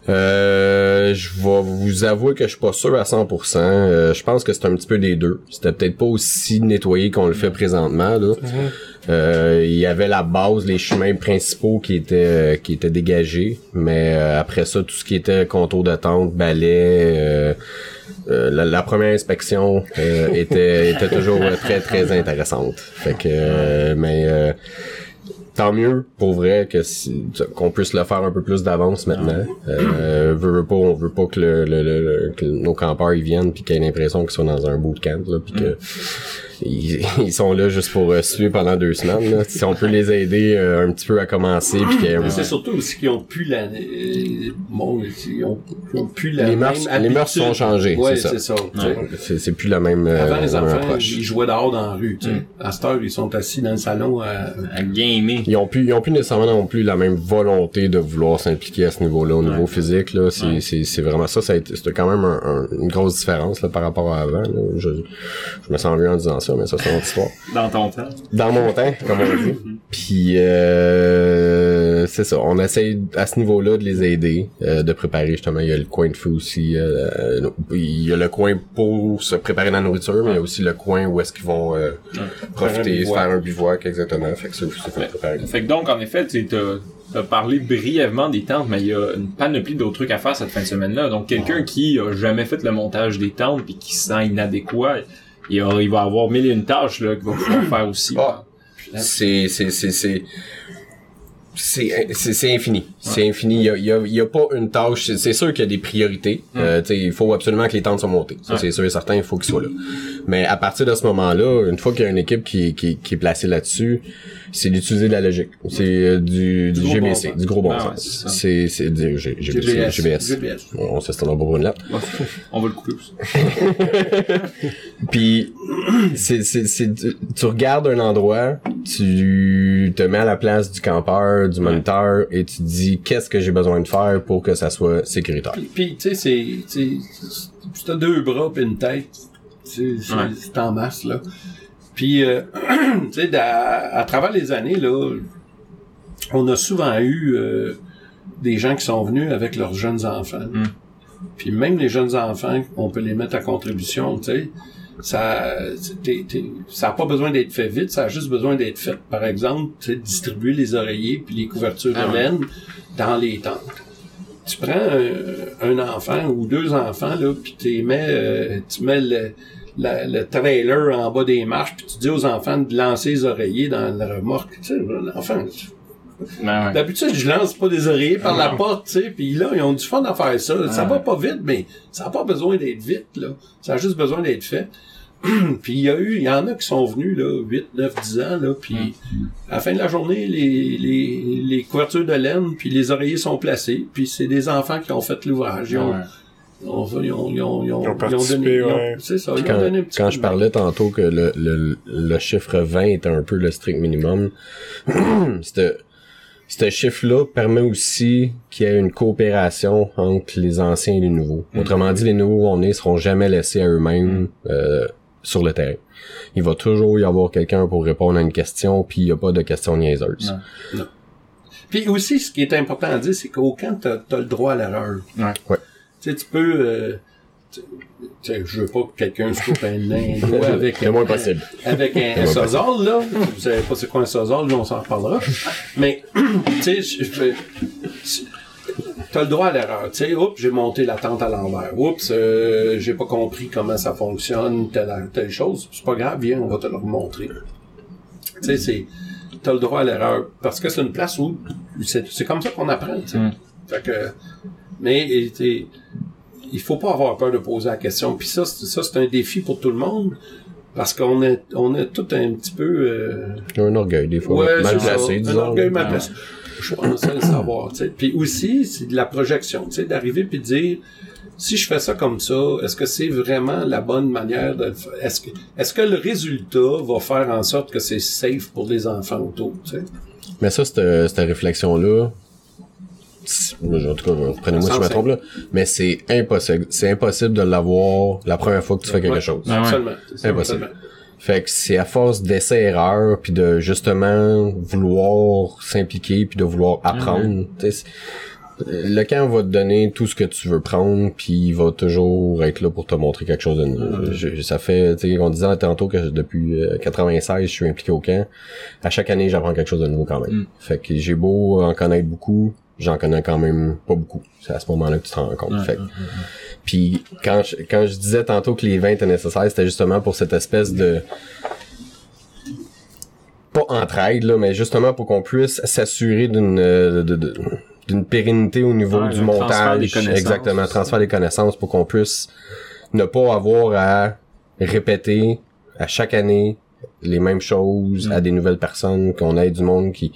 D: Euh, je vais vous avouer que je suis pas sûr à 100%. Euh, je pense que c'est un petit peu des deux. C'était peut-être pas aussi nettoyé qu'on le fait présentement. Là. Euh, il y avait la base, les chemins principaux qui étaient euh, qui étaient dégagés, mais euh, après ça, tout ce qui était contour de tente, balai, euh, euh, la, la première inspection euh, était [LAUGHS] était toujours très très intéressante. Fait que, mais tant mieux pour vrai que si, qu'on puisse le faire un peu plus d'avance maintenant. Euh, veut, veut pas, on veut pas que, le- le- le- que nos campeurs ils viennent puis qu'ils aient l'impression qu'ils sont dans un bootcamp là puis que ils, [LAUGHS] ils sont là juste pour euh, suer pendant deux semaines. Là. Si on peut les aider euh, un petit peu à commencer puis
B: Mais c'est surtout aussi qu'ils ont plus la, euh, bon, ils ont, ils ont la
D: Les mœurs- les mœurs sont changées,
B: Ouais,
D: c'est ça.
B: c'est ça. tu sais.
D: c'est, c'est plus la même, euh,
B: Avant, les enfants,
D: approche.
B: ils jouaient dehors dans la rue, tu sais. À cette heure, ils sont assis dans le salon à,
A: À gamer.
D: Ils ont plus, ils ont plus nécessairement non plus la même volonté de vouloir s'impliquer à ce niveau-là, au niveau physique, là. C'est, c'est, c'est vraiment ça, ça c'était quand même un- un- une grosse différence, là, par rapport à avant, là. Je, je me sens vieux en disant ça, mais ça, c'est une autre histoire.
A: Dans ton temps.
D: Dans mon temps, comme on dit. Puis, euh, c'est ça. On essaye à ce niveau-là de les aider, euh, de préparer justement. Il y a le coin de feu aussi. euh, il y a le coin pour se préparer la nourriture, mais il y a aussi le coin où est-ce qu'ils vont euh, profiter,
B: bivouac.
D: faire un bivouac, exactement. Fait que ça, c'est fait préparer.
A: Fait que donc, en effet, tu as, as parlé brièvement des tentes, mais il y a une panoplie d'autres trucs à faire cette fin de semaine-là. Donc, quelqu'un qui a jamais fait le montage des tentes puis qui se sent inadéquat, il, va avoir mille et une tâches là, qu'il va pouvoir faire aussi.
D: Ah. C'est, c'est, c'est, c'est, c'est, c'est, infini. C'est infini. Il y a, il y, a, il y a pas une tâche. C'est, c'est sûr qu'il y a des priorités. Euh, il faut absolument que les tentes soient montées. Ça, c'est sûr et certain, il faut qu'ils soient là. Mais à partir de ce moment-là, une fois qu'il y a une équipe qui, qui, qui est placée là-dessus, c'est d'utiliser de la logique. C'est euh, du, du,
B: bon
D: GBC,
B: sens.
D: du gros bon
A: Ah ouais,
D: sens.
A: c'est ça.
D: c'est, c'est du G- GBC, GBS.
B: GBS.
D: On s'estendra pas pour une.
A: On va le couper aussi. [LAUGHS]
D: Puis c'est c'est c'est tu, regardes un endroit, tu te mets à la place du campeur, du moniteur et tu te dis qu'est-ce que j'ai besoin de faire pour que ça soit sécuritaire?
B: Puis, puis, tu sais, c'est, tu t'as deux bras pis une tête, c'est,
A: Ouais.
B: c'est en masse, là. Puis, euh, [CLEARS THROAT] tu sais, à, à travers les années, là, on a souvent eu euh, des gens qui sont venus avec leurs jeunes enfants.
A: Mm.
B: Puis même les jeunes enfants, on peut les mettre à contribution, tu sais. Ça, t'es- t'es- ça a pas besoin d'être fait vite, ça a juste besoin d'être fait. Par exemple, tu sais, distribuer les oreillers puis les couvertures
A: Ah
B: de
A: ouais.
B: laine dans les tentes tu prends un, un enfant ou deux enfants là puis tu mets euh, tu mets le, la- le trailer en bas des marches puis tu dis aux enfants de lancer les oreillers dans la remorque tu sais l'enfant
A: Ben ouais.
B: d'habitude je lance pas des oreillers par la porte tu sais puis là ils ont du fun à faire ça ça va pas vite mais ça a pas besoin d'être vite là ça a juste besoin d'être fait [CLEARS THROAT] puis il y a eu, il y en a qui sont venus, là, 8, 9, 10 ans, là, puis
A: Mm.
B: à la fin de la journée, les, les, les couvertures de laine, puis les oreillers sont placés, puis c'est des enfants qui ont fait l'ouvrage. Ils ont,
A: Ouais.
B: Ils ont, ils ont, ils ont, ils ont,
C: Ils ont participé,
B: donné, ils ont-
C: ouais.
B: c'est ça,
D: Puis
B: ils ont
D: quand,
B: donné un petit
D: quand
B: coup
D: je parlais tantôt que le, le, le chiffre 20 était un peu le strict minimum, [CLEARS THROAT] ce ce chiffre-là permet aussi qu'il y ait une coopération entre les anciens et les nouveaux. Autrement dit, les nouveaux on est seront jamais laissés à eux-mêmes euh, sur le terrain. Il va toujours y avoir quelqu'un pour répondre à une question, puis il n'y a pas de questions niaiseuses.
A: Non.
B: Puis aussi, ce qui est important à dire, c'est qu'au camp, t'as as le droit à l'erreur.
A: Ouais.
D: Ouais.
B: Tu sais, tu peux... Euh, je veux pas que quelqu'un se coupe un nain [LAUGHS] doigt avec...
D: Moins possible.
B: avec un, un sozol, là. Vous savez pas c'est quoi un sozol, là, on s'en reparlera. Mais, [CLEARS THROAT] tu sais, t'as le droit à l'erreur. Tu sais, oups, j'ai monté la tente à l'envers. Oups, euh, j'ai pas compris comment ça fonctionne, telle, telle chose. C'est pas grave, viens, on va te le remontrer. Tu sais, c'est, t'as le droit à l'erreur. Parce que c'est une place où, c'est, c'est comme ça qu'on apprend, tu sais.
A: Mm.
B: Fait que, mais, il faut pas avoir peur de poser la question. Puis ça, c'est- ça, c'est un défi pour tout le monde. Parce qu'on est, on est tout un petit peu, euh,
D: Un orgueil, des fois,
B: Ouais,
D: mal placé,
B: Un
D: disons.
B: orgueil mal placé. Je pense le savoir. Puis aussi, c'est de la projection, tu sais, d'arriver puis de dire, si je fais ça comme ça, est-ce que c'est vraiment la bonne manière de? Est-ce que, est-ce que le résultat va faire en sorte que c'est safe pour les enfants autour, tu sais?
D: Mais ça, cette, cette réflexion-là, en tout cas, prenez-moi si je me trompe là, mais c'est impossible. C'est impossible de l'avoir la première fois que tu fais quelque
B: Ouais.
D: chose.
A: Ouais.
B: Absolument.
D: Impossible.
B: absolument.
D: Fait que c'est à force d'essais-erreurs, puis de justement vouloir s'impliquer, puis de vouloir apprendre. Le camp va te donner tout ce que tu veux prendre, puis il va toujours être là pour te montrer quelque chose de nouveau. Je- ça fait, tu sais, on disait tantôt que depuis euh, 96, je suis impliqué au camp. À chaque année, j'apprends quelque chose de nouveau quand même.
A: Mm.
D: Fait que j'ai beau en connaître beaucoup, j'en connais quand même pas beaucoup. C'est à ce moment-là que tu te rends compte.
A: Ouais,
D: Fait puis quand je, quand je disais tantôt que les 20 étaient nécessaires, c'était justement pour cette espèce de pas entraide là, mais justement pour qu'on puisse s'assurer d'une euh, de- de- d'une pérennité au niveau du
A: transfert
D: montage, exactement, transfert des connaissances pour qu'on puisse ne pas avoir à répéter à chaque année les mêmes choses
A: Mm.
D: à des nouvelles personnes, qu'on ait du monde qui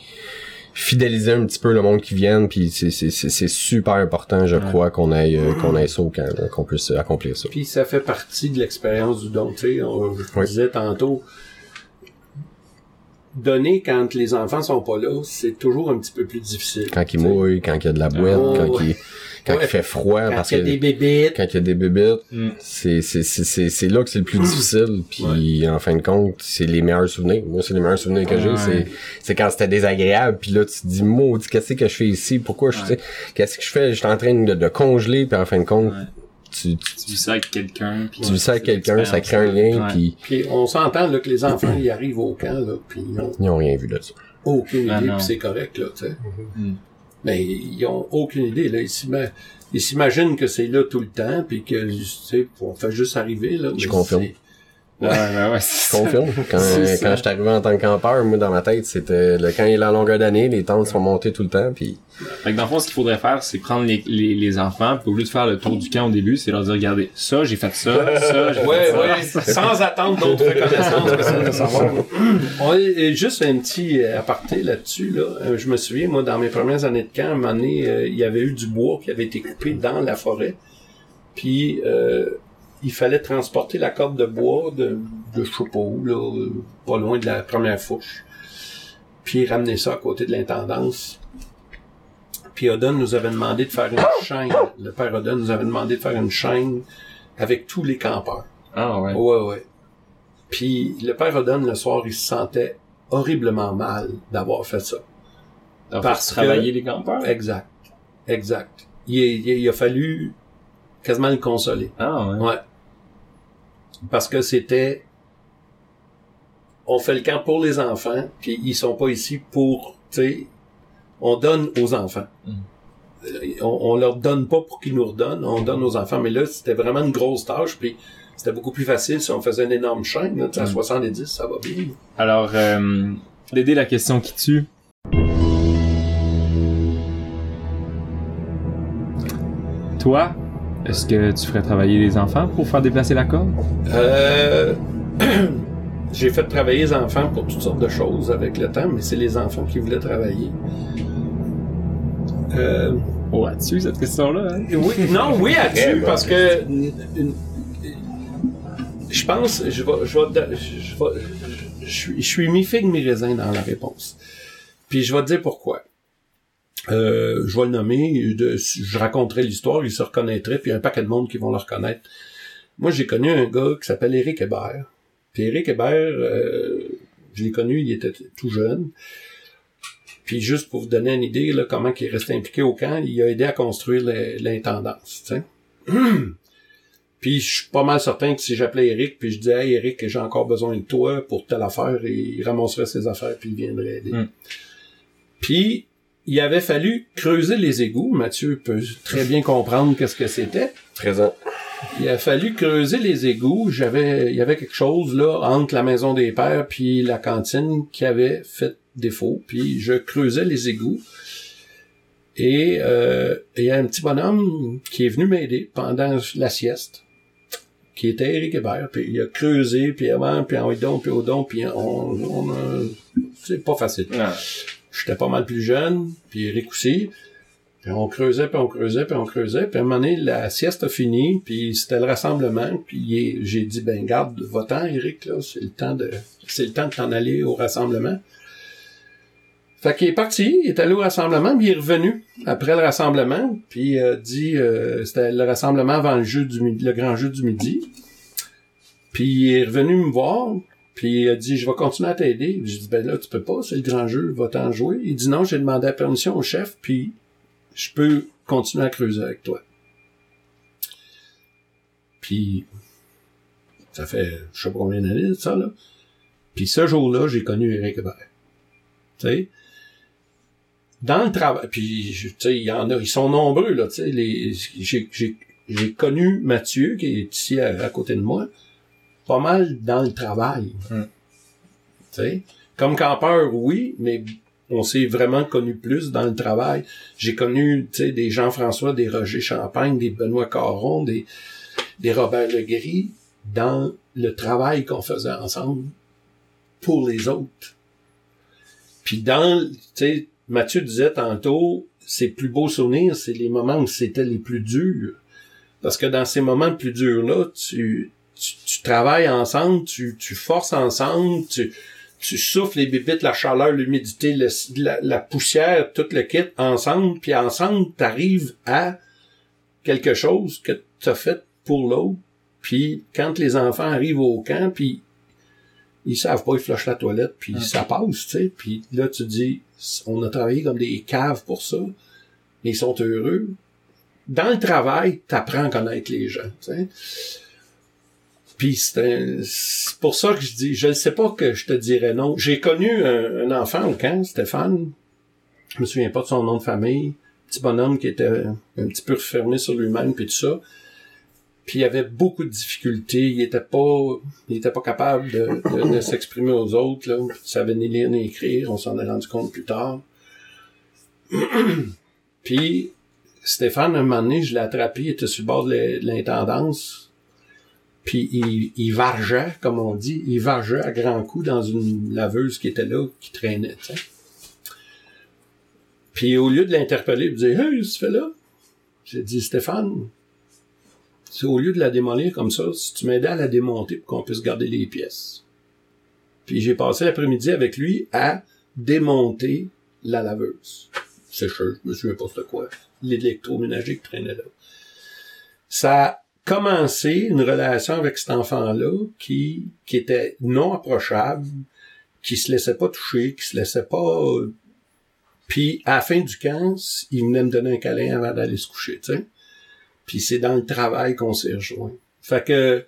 D: fidéliser un petit peu le monde qui vienne puis c'est c'est c'est c'est super important je crois qu'on aille euh, qu'on aille ça au camp là, qu'on puisse accomplir ça
B: Puis ça fait partie de l'expérience du don. Tu sais, on, je
D: Oui.
B: disais tantôt, donner quand les enfants sont pas là, c'est toujours un petit peu plus difficile.
D: quand il
B: Tu sais.
D: mouille quand il y a de la boîte
B: Oh,
D: quand
B: ouais.
D: il quand
B: Ouais.
D: il fait froid,
B: Quand
D: parce
B: il y a
D: que
B: des bébites.
D: quand il y a des bébites,
A: Mm.
D: c'est, c'est, c'est, c'est, c'est là que c'est le plus [LAUGHS] difficile. Puis en fin de compte, c'est les meilleurs souvenirs. Moi, c'est les meilleurs souvenirs que j'ai.
A: Ouais.
D: C'est, c'est quand c'était désagréable. Puis là, tu te dis, maudit, qu'est-ce que je fais ici? Pourquoi je sais, qu'est-ce que je fais? J'étais en train de, de congeler. Puis en fin de compte,
A: Ouais.
D: tu, tu,
A: Tu vis ça avec quelqu'un.
D: tu vis ça avec quelqu'un, ça crée un lien.
A: Ouais.
D: Puis
B: Puis on s'entend là, que les enfants ils arrivent au camp là, puis ils ont
D: ils ont rien vu de ça.
B: aucune
A: Ah,
B: idée, puis c'est correct là, tu sais.
A: Mm.
B: Mais ils ont aucune idée là. Ils s'ima- ils s'imaginent que c'est là tout le temps, puis que tu sais, on fait juste arriver là.
D: Je confirme.
A: Ouais, ouais, ouais. C'est
D: confirme. Quand,
A: C'est ça.
D: quand je suis arrivé en tant que campeur, moi, dans ma tête, c'était le, quand il est la longueur d'année, les tentes sont montées tout le temps, puis
A: Fait que dans le fond, ce qu'il faudrait faire, c'est prendre les, les, les enfants, puis au lieu de faire le tour du camp au début, c'est leur dire, regardez, ça, j'ai fait ça, ça, j'ai
B: Ouais,
A: fait ça.
B: ouais, sans attendre d'autres reconnaissances que ça de savoir. Ouais, et juste un petit euh, aparté là-dessus, là. Euh, Je me souviens, moi, dans mes premières années de camp, à un moment donné, euh, il y avait eu du bois qui avait été coupé dans la forêt. Puis, euh, il fallait transporter la corde de bois de, de je sais pas où, là, euh, pas loin de la première fourche. Puis, ramener ça à côté de l'intendance. Puis, Odon nous avait demandé de faire une chaîne. Le père Odon nous avait demandé de faire une chaîne avec tous les campeurs.
A: Ah, ouais.
B: Ouais, ouais. Puis le père Odon, le soir, il se sentait horriblement mal d'avoir fait ça.
A: Que
B: que-
A: travailler les campeurs?
B: Exact. Exact. Il, il- il a fallu quasiment le consoler.
A: Ah, ouais.
B: Ouais. Parce que c'était... On fait le camp pour les enfants, puis ils sont pas ici pour... Tu sais, on donne aux enfants.
A: Mm.
B: On, on leur donne pas pour qu'ils nous redonnent, on donne aux enfants. Mais là, c'était vraiment une grosse tâche, puis c'était beaucoup plus facile si on faisait une énorme chaîne. Là, Tu sais, à
A: Mm.
B: 70, ça va bien.
A: Alors, euh, d'aider la question qui tue. Toi, est-ce que tu ferais travailler les enfants pour faire déplacer la corde?
B: Euh, [CLEARS THROAT] j'ai fait travailler les enfants pour toutes sortes de choses avec le temps, mais c'est les enfants qui voulaient travailler. Euh,
A: Oh, as-tu cette question-là? Hein? [LAUGHS]
B: oui, non, oui,
D: bonne
B: parce que une- une- je pense, je vais, je vais, je vais- je suis, je suis mi-figue, mi-raisin dans la réponse. Puis je vais te dire pourquoi. Euh, je vais le nommer, de- je raconterai l'histoire, il se reconnaîtrait, puis il y a un paquet de monde qui vont le reconnaître. Moi, j'ai connu un gars qui s'appelle Éric Hébert. Puis Éric Hébert, euh, je l'ai connu, il était tout jeune. Puis juste pour vous donner une idée, là, comment il est resté impliqué au camp, il a aidé à construire l'intendance. [CLEARS THROAT] puis je suis pas mal certain que si j'appelais Eric, puis je disais Hey Eric, j'ai encore besoin de toi pour telle affaire, et il ramasserait ses affaires, puis il viendrait aider.
A: Mm.
B: Puis il avait fallu creuser les égouts. Mathieu peut très bien comprendre qu'est-ce que c'était.
D: Présent.
B: Il a fallu creuser les égouts. J'avais, il y avait quelque chose là entre la maison des pères puis la cantine qui avait fait défaut. Puis je creusais les égouts. Et euh, il y a un petit bonhomme qui est venu m'aider pendant la sieste, qui était Eric Hébert. Puis il a creusé, puis avant, puis en don, puis au don, puis on, on a... c'est pas facile.
A: Ah.
B: J'étais pas mal plus jeune, puis Eric aussi. Puis on creusait, puis on creusait, puis on creusait. Puis à un moment donné, la sieste a fini, puis c'était le rassemblement. Puis j'ai dit, ben garde, va-t'en, Eric, là, c'est le temps de c'est le temps de t'en aller au rassemblement. Fait qu'il est parti, il est allé au rassemblement, puis il est revenu après le rassemblement, puis il a dit, euh, c'était le rassemblement avant le jeu du le grand jeu du midi. Puis il est revenu me voir, puis il a dit, je vais continuer à t'aider. J'ai dit, ben là, tu peux pas, c'est le grand jeu, va-t'en jouer. Il dit, non, j'ai demandé la permission au chef, puis je peux continuer à creuser avec toi. Puis, ça fait, je sais pas combien d'années de ça, là. Puis ce jour-là, j'ai connu Eric Hébert. Tu sais? Dans le travail, puis, tu sais, il y en a, ils sont nombreux, là, tu sais, j'ai connu Mathieu, qui est ici à, à côté de moi, pas mal dans le travail.
A: Mm.
B: Tu sais? Comme campeur, oui, mais on s'est vraiment connu plus dans le travail. J'ai connu, tu sais, des Jean-François, des Roger Champagne, des Benoît Caron, des, des Robert Legris, dans le travail qu'on faisait ensemble pour les autres. Puis dans, tu sais, Mathieu disait tantôt, ses plus beaux souvenirs, c'est les moments où c'était les plus durs. Parce que dans ces moments plus durs-là, tu, tu, tu travailles ensemble, tu, tu forces ensemble, tu, tu souffles les bébites, la chaleur, l'humidité, le- la, la poussière, tout le kit ensemble, puis ensemble, t'arrives à quelque chose que tu as fait pour l'autre. Puis quand les enfants arrivent au camp, puis ils savent pas, ils flushent la toilette, puis ça passe, tu sais. Puis là, tu dis, on a travaillé comme des caves pour ça, mais ils sont heureux. Dans le travail, t'apprends à connaître les gens, tu sais. Puis c'est pour ça que je dis, je ne sais pas que je te dirais non. J'ai connu un, enfant au camp, Stéphane. Je me souviens pas de son nom de famille. Petit bonhomme qui était un petit peu refermé sur lui-même puis tout ça. Puis il avait beaucoup de difficultés. Il était pas, il était pas capable de, s'exprimer aux autres. Là. Il savait ni lire ni écrire. On s'en est rendu compte plus tard. [CLEARS THROAT] puis Stéphane, un moment donné, je l'ai attrapé. Il était sur le bord de l'intendance. Puis il, il vargeait, comme on dit, il vargeait à grands coups dans une laveuse qui était là, qui traînait. tu sais. Puis au lieu de l'interpeller, de dire Hey, qu'est-ce que tu fais là? J'ai dit Stéphane, c'est au lieu de la démolir comme ça, si tu m'aidais à la démonter pour qu'on puisse garder les pièces. Puis j'ai passé l'après-midi avec lui à démonter la laveuse. Sécheuse, je me souviens pas quoi. L'électroménager qui traînait là. Ça a commencé une relation avec cet enfant-là qui, qui était non approchable, qui se laissait pas toucher, qui se laissait pas puis à la fin du camp, il venait me donner un câlin avant d'aller se coucher, tu sais. Puis c'est dans le travail qu'on s'est rejoint. Fait que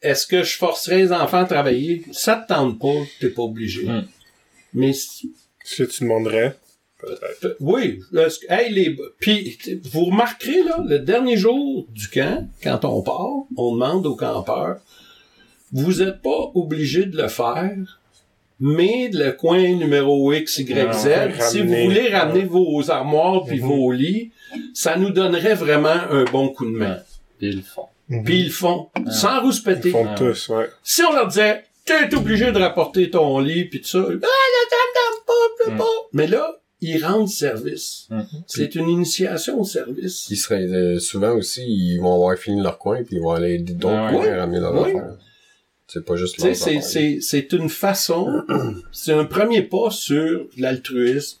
B: est-ce que je forcerais les enfants à travailler? Ça te tente pas, t'es pas obligé.
A: Mm.
B: Mais si-
C: Si tu demanderais,
B: Oui, hey, les, puis vous remarquerez là, le dernier jour du camp, quand on part, on demande aux campeurs, vous êtes pas obligé de le faire, mais le coin numéro X, Y, Z,
C: Ah,
B: si vous voulez ramener vos armoires puis
C: Mhm.
B: vos lits, ça nous donnerait vraiment un bon coup de main.
A: Puis ils le font.
B: Puis ils le font, sans rouspéter.
C: ils font
A: Ah.
C: tous, ouais.
B: Si on leur disait, t'es obligé de rapporter ton lit puis tout ça, ah, pas,
A: Mm.
B: pas. Mais là, ils rendent service.
A: Mm.
B: C'est une initiation au service.
D: Ils seraient, euh, souvent aussi, ils vont avoir fini leur coin, puis ils vont aller aider d'autres coins
B: ouais.
D: ramener leur
B: Ouais.
D: affaire. C'est pas juste
B: c'est une façon, c'est un premier pas sur l'altruisme.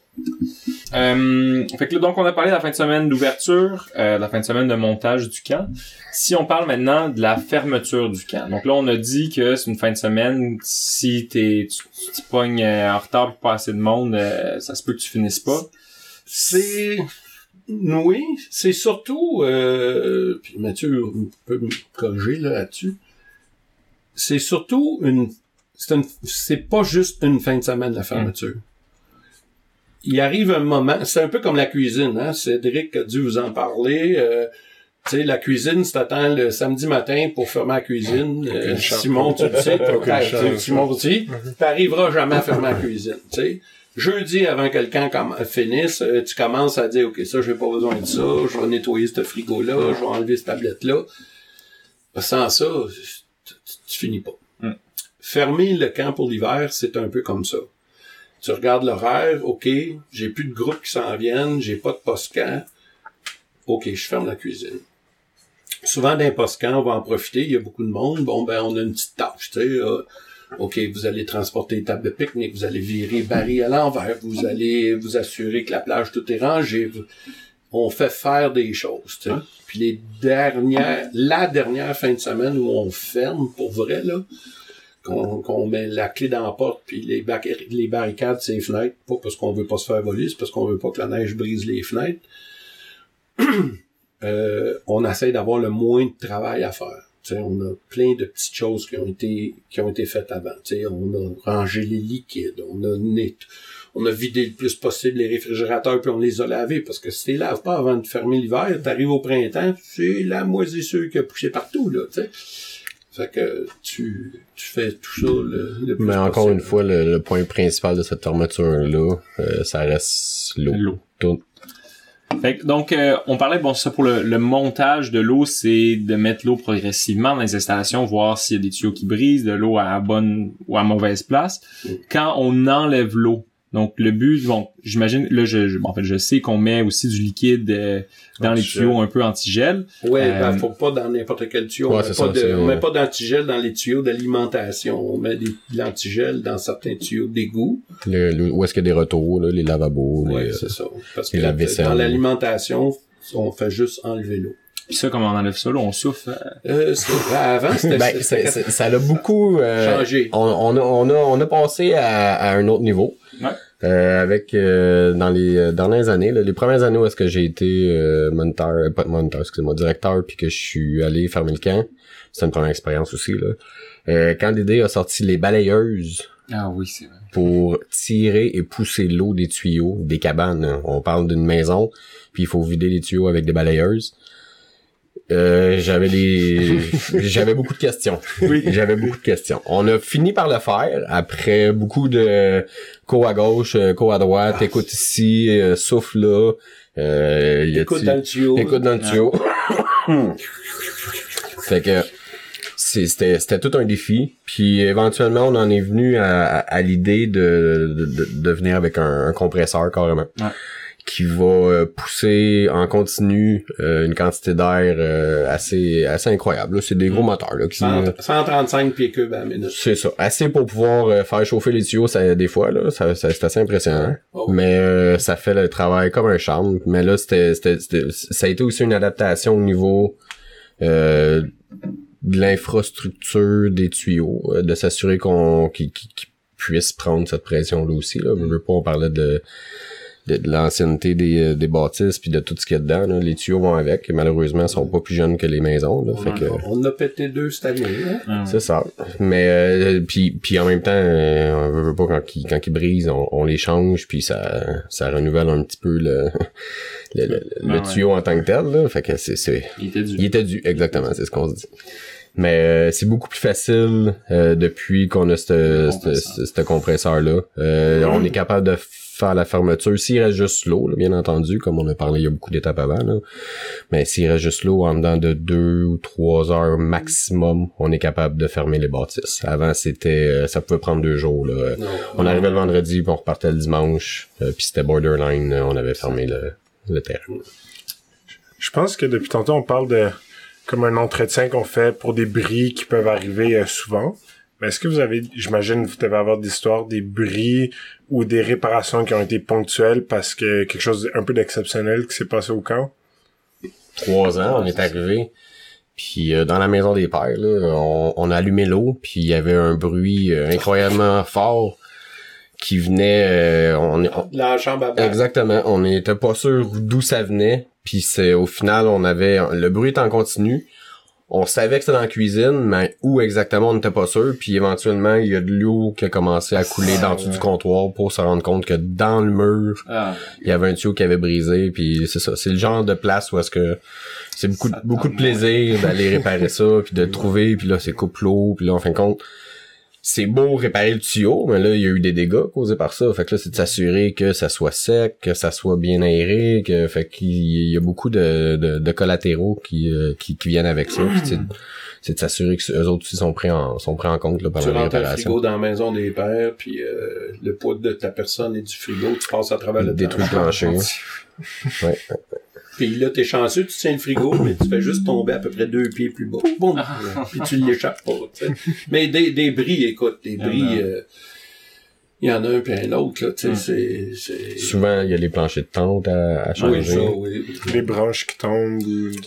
A: Euh, fait que donc on a parlé de la fin de semaine d'ouverture, euh, la fin de semaine de montage du camp. Si on parle maintenant de la fermeture du camp. Donc là, on a dit que c'est une fin de semaine. Si t'es, tu, tu pognes euh, en retard pis pas assez de monde, euh, ça se peut que tu finisses pas.
B: C'est, oui, c'est surtout, euh, puis Mathieu peut me corriger là, là-dessus. C'est surtout une, c'est une, c'est pas juste une fin de semaine la fermeture. Il arrive un moment, c'est un peu comme la cuisine, hein. Cédric a dû vous en parler. euh, tu sais, la cuisine, c'est t'attends le samedi matin pour fermer la cuisine. Euh. Simon, tu le sais, tu-. Simon aussi. T'arriveras jamais à fermer la cuisine, tu sais. Jeudi, avant que le camp finisse, euh, tu commences à dire, OK, ça, j'ai pas besoin de ça, je vais nettoyer ce frigo-là, je vais enlever cette tablette-là. Sans ça, tu, tu- tu finis pas.
A: Mm.
B: Fermer le camp pour l'hiver, c'est un peu comme ça. Tu regardes l'horaire, OK, j'ai plus de groupes qui s'en viennent, j'ai pas de post-camp. OK, je ferme la cuisine. Souvent, d'un post-camp, on va en profiter, il y a beaucoup de monde. Bon, ben, on a une petite tâche, tu sais. euh, OK, vous allez transporter les tables de pique-nique, vous allez virer Barry à l'envers, vous allez vous assurer que la plage, tout est rangé. On fait faire des choses, tu sais. Puis les dernières, la dernière fin de semaine où on ferme, pour vrai, là, qu'on met la clé dans la porte, puis les, les barricades, ces fenêtres, pas parce qu'on veut pas se faire voler, c'est parce qu'on veut pas que la neige brise les fenêtres. [CLEARS THROAT] Euh, on essaie d'avoir le moins de travail à faire. Tu sais, on a plein de petites choses qui ont été qui ont été faites avant. Tu sais, on a rangé les liquides, on a net, on a vidé le plus possible les réfrigérateurs puis on les a lavés parce que si tu les laves pas avant de fermer l'hiver, t'arrives au printemps, c'est la moisissure qui a poussé partout là. Tu fait que tu tu fais tout ça le, le plus
D: Mais encore
B: possible.
D: une fois, le, le point principal de cette fermeture-là, euh, ça reste l'eau.
A: L'eau.
D: Tout.
A: Fait que, donc, euh, on parlait, bon, ça pour le, le montage de l'eau, c'est de mettre l'eau progressivement dans les installations, voir s'il y a des tuyaux qui brisent, de l'eau à bonne ou à mauvaise place. Quand on enlève l'eau, donc le but, bon, j'imagine, là, je, je- bon, en fait, je sais qu'on met aussi du liquide euh, dans les tuyaux un peu antigel.
B: Ouais,
A: Euh,
B: ben, faut pas dans n'importe quel tuyau.
D: Ouais,
B: on met
D: ça,
B: de, on met pas d'antigel dans les tuyaux d'alimentation. On met des, de l'antigel dans certains tuyaux d'égout.
D: Le, le- où est-ce qu'il y a des retours, là, les lavabos,
B: Ouais,
D: les,
B: c'est ça. Parce que
D: la vaisselle.
B: dans l'alimentation, on fait juste enlever l'eau.
A: Puis ça, comment on enlève ça, là, on souffle. euh,
B: Euh, c'est- avant, c'était...
D: Ben,
B: c'était-
D: c'est- c'est- ça l'a beaucoup euh,
B: Changé.
D: On, on, a, on, a, on a passé à, à un autre niveau.
A: Ouais.
D: Euh, avec euh, dans les euh, dernières années, là, les premières années où est-ce que j'ai été euh, moniteur, euh, pas moniteur, excusez-moi, directeur, puis que je suis allé fermer le camp, c'était une première expérience aussi. Là. Euh, quand Dédé a sorti les balayeuses
A: Ah oui, c'est vrai.
D: pour tirer et pousser l'eau des tuyaux, des cabanes. On parle d'une maison, puis il faut vider les tuyaux avec des balayeuses. Euh, j'avais des [LAUGHS] j'avais beaucoup de questions.
A: Oui.
D: J'avais beaucoup de questions. On a fini par le faire après beaucoup de co à gauche, euh, co à droite, écoute ici, euh, souffle là. Euh,
B: Écoute dans le tuyau.
D: Écoute dans le tuyau. [COUGHS] fait que c'était c'était tout un défi. Puis éventuellement, on en est venu à, à, à l'idée de, de, de, de venir avec un, un compresseur carrément.
A: Ouais.
D: Qui va euh, pousser en continu euh, une quantité d'air euh, assez assez incroyable. là. C'est des gros moteurs là, qui,
B: 100 135 pieds cubes à la minute.
D: c'est ça. Assez pour pouvoir faire chauffer les tuyaux, ça, des fois, là. Ça, ça- c'est assez impressionnant.
B: Oh.
D: Mais euh, ça fait le travail comme un charme. Mais là, c'était, c'était, c'était- ça a été aussi une adaptation au niveau euh, de l'infrastructure des tuyaux, de s'assurer qu'on qu'ils- qu'ils puissent prendre cette pression-là aussi. Là. Je veux pas, on parlait de de, de l'ancienneté des, euh, des bâtisses puis de tout ce qu'il y a dedans. là. Les tuyaux vont avec et malheureusement ils sont pas plus jeunes que les maisons. Là, fait que,
B: On en a pété deux cette année. Hein?
A: Ah,
D: c'est ça. Mais euh, puis puis en même temps, euh, on veut, veut pas quand ils quand ils brisent, on, on les change puis ça ça renouvelle un petit peu le le, le, le
A: Ah ouais.
D: tuyau en tant que tel. Là. Fait que c'est c'est
A: Il était
D: il
A: dû.
D: était dû exactement, c'est ce qu'on se dit. Mais euh, c'est beaucoup plus facile euh, depuis qu'on a ce
A: compresseur.
D: compresseur là. on est capable de faire la fermeture. S'il reste juste l'eau, bien entendu, comme on a parlé il y a beaucoup d'étapes avant, là. mais s'il reste juste l'eau en dedans de deux ou trois heures maximum, on est capable de fermer les bâtisses. Avant, c'était euh, ça pouvait prendre deux jours. Là. On arrivait le vendredi, puis on repartait le dimanche, euh, puis c'était borderline, euh, on avait fermé le, le terrain.
C: Je pense que depuis tantôt, on parle de comme un entretien qu'on fait pour des bris qui peuvent arriver souvent. Mais est-ce que vous avez, j'imagine, vous devez avoir des histoires, des bris ou des réparations qui ont été ponctuelles parce que quelque chose un peu d'exceptionnel qui s'est passé au camp?
D: trois ans, on est arrivé. Puis euh, dans la maison des pères, là, on, on a allumé l'eau, puis il y avait un bruit euh, incroyablement fort qui venait. euh, on, on-
B: La chambre à bain.
D: exactement, on n'était pas sûr d'où ça venait. Puis c'est au final, on avait le bruit était en continu. On savait que c'était dans la cuisine, mais où exactement on n'était pas sûr. Puis éventuellement, il y a de l'eau qui a commencé à couler dans le dessous du comptoir pour se rendre compte que dans le mur,
A: Ah,
D: il y avait un tuyau qui avait brisé. Puis c'est ça. C'est le genre de place où est-ce que c'est beaucoup
A: Ça
D: beaucoup de plaisir d'aller réparer ça puis de trouver puis là c'est coupe l'eau puis là en fin de compte c'est beau réparer le tuyau mais là il y a eu des dégâts causés par ça. Fait que là c'est de s'assurer que ça soit sec que ça soit bien aéré que fait qu'il y a beaucoup de, de, de collatéraux qui, euh, qui qui viennent avec ça. Puis c'est c'est de s'assurer que eux autres aussi sont pris en sont pris en compte là,
B: Tu
D: pendant
B: rentres un
D: réparations
B: frigo dans la maison des pères, puis euh, le poids de ta personne et du frigo, tu passes à travers le
D: détruit le
B: plancher
D: ouais.
B: Puis là, t'es chanceux, tu tiens le frigo, mais tu fais juste tomber à peu près deux pieds plus bas. Boum! puis tu l'échappes pas, tu sais. Mais des, des bris, écoute, des bris, euh, il y en a un puis un autre, là, tu sais,
A: Mm.
B: c'est... c'est...
D: souvent il y a les planchers de tente à, à changer
B: Oui, ça, oui.
C: Les branches qui tombent.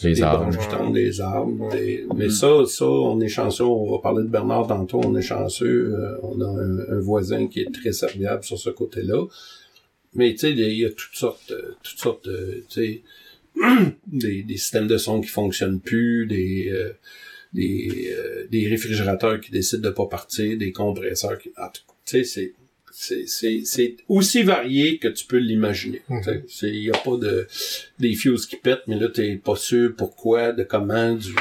D: Les
B: des
D: arbres.
B: branches qui tombent, des arbres. des- Mais
A: Mm.
B: ça, ça, on est chanceux. On va parler de Bernard tantôt. On est chanceux. euh, on a un, un voisin qui est très serviable sur ce côté-là. Mais tu sais, il y a toutes sortes, euh, toutes sortes, de, tu sais, [CLEARS THROAT] des, des systèmes de son qui fonctionnent plus, des euh, des, euh, des réfrigérateurs qui décident de pas partir, des compresseurs qui, tu sais, c'est c'est c'est c'est aussi varié que tu peux l'imaginer. C'est il y a pas de des fuses qui pètent, mais là t'es pas sûr pourquoi, de comment, du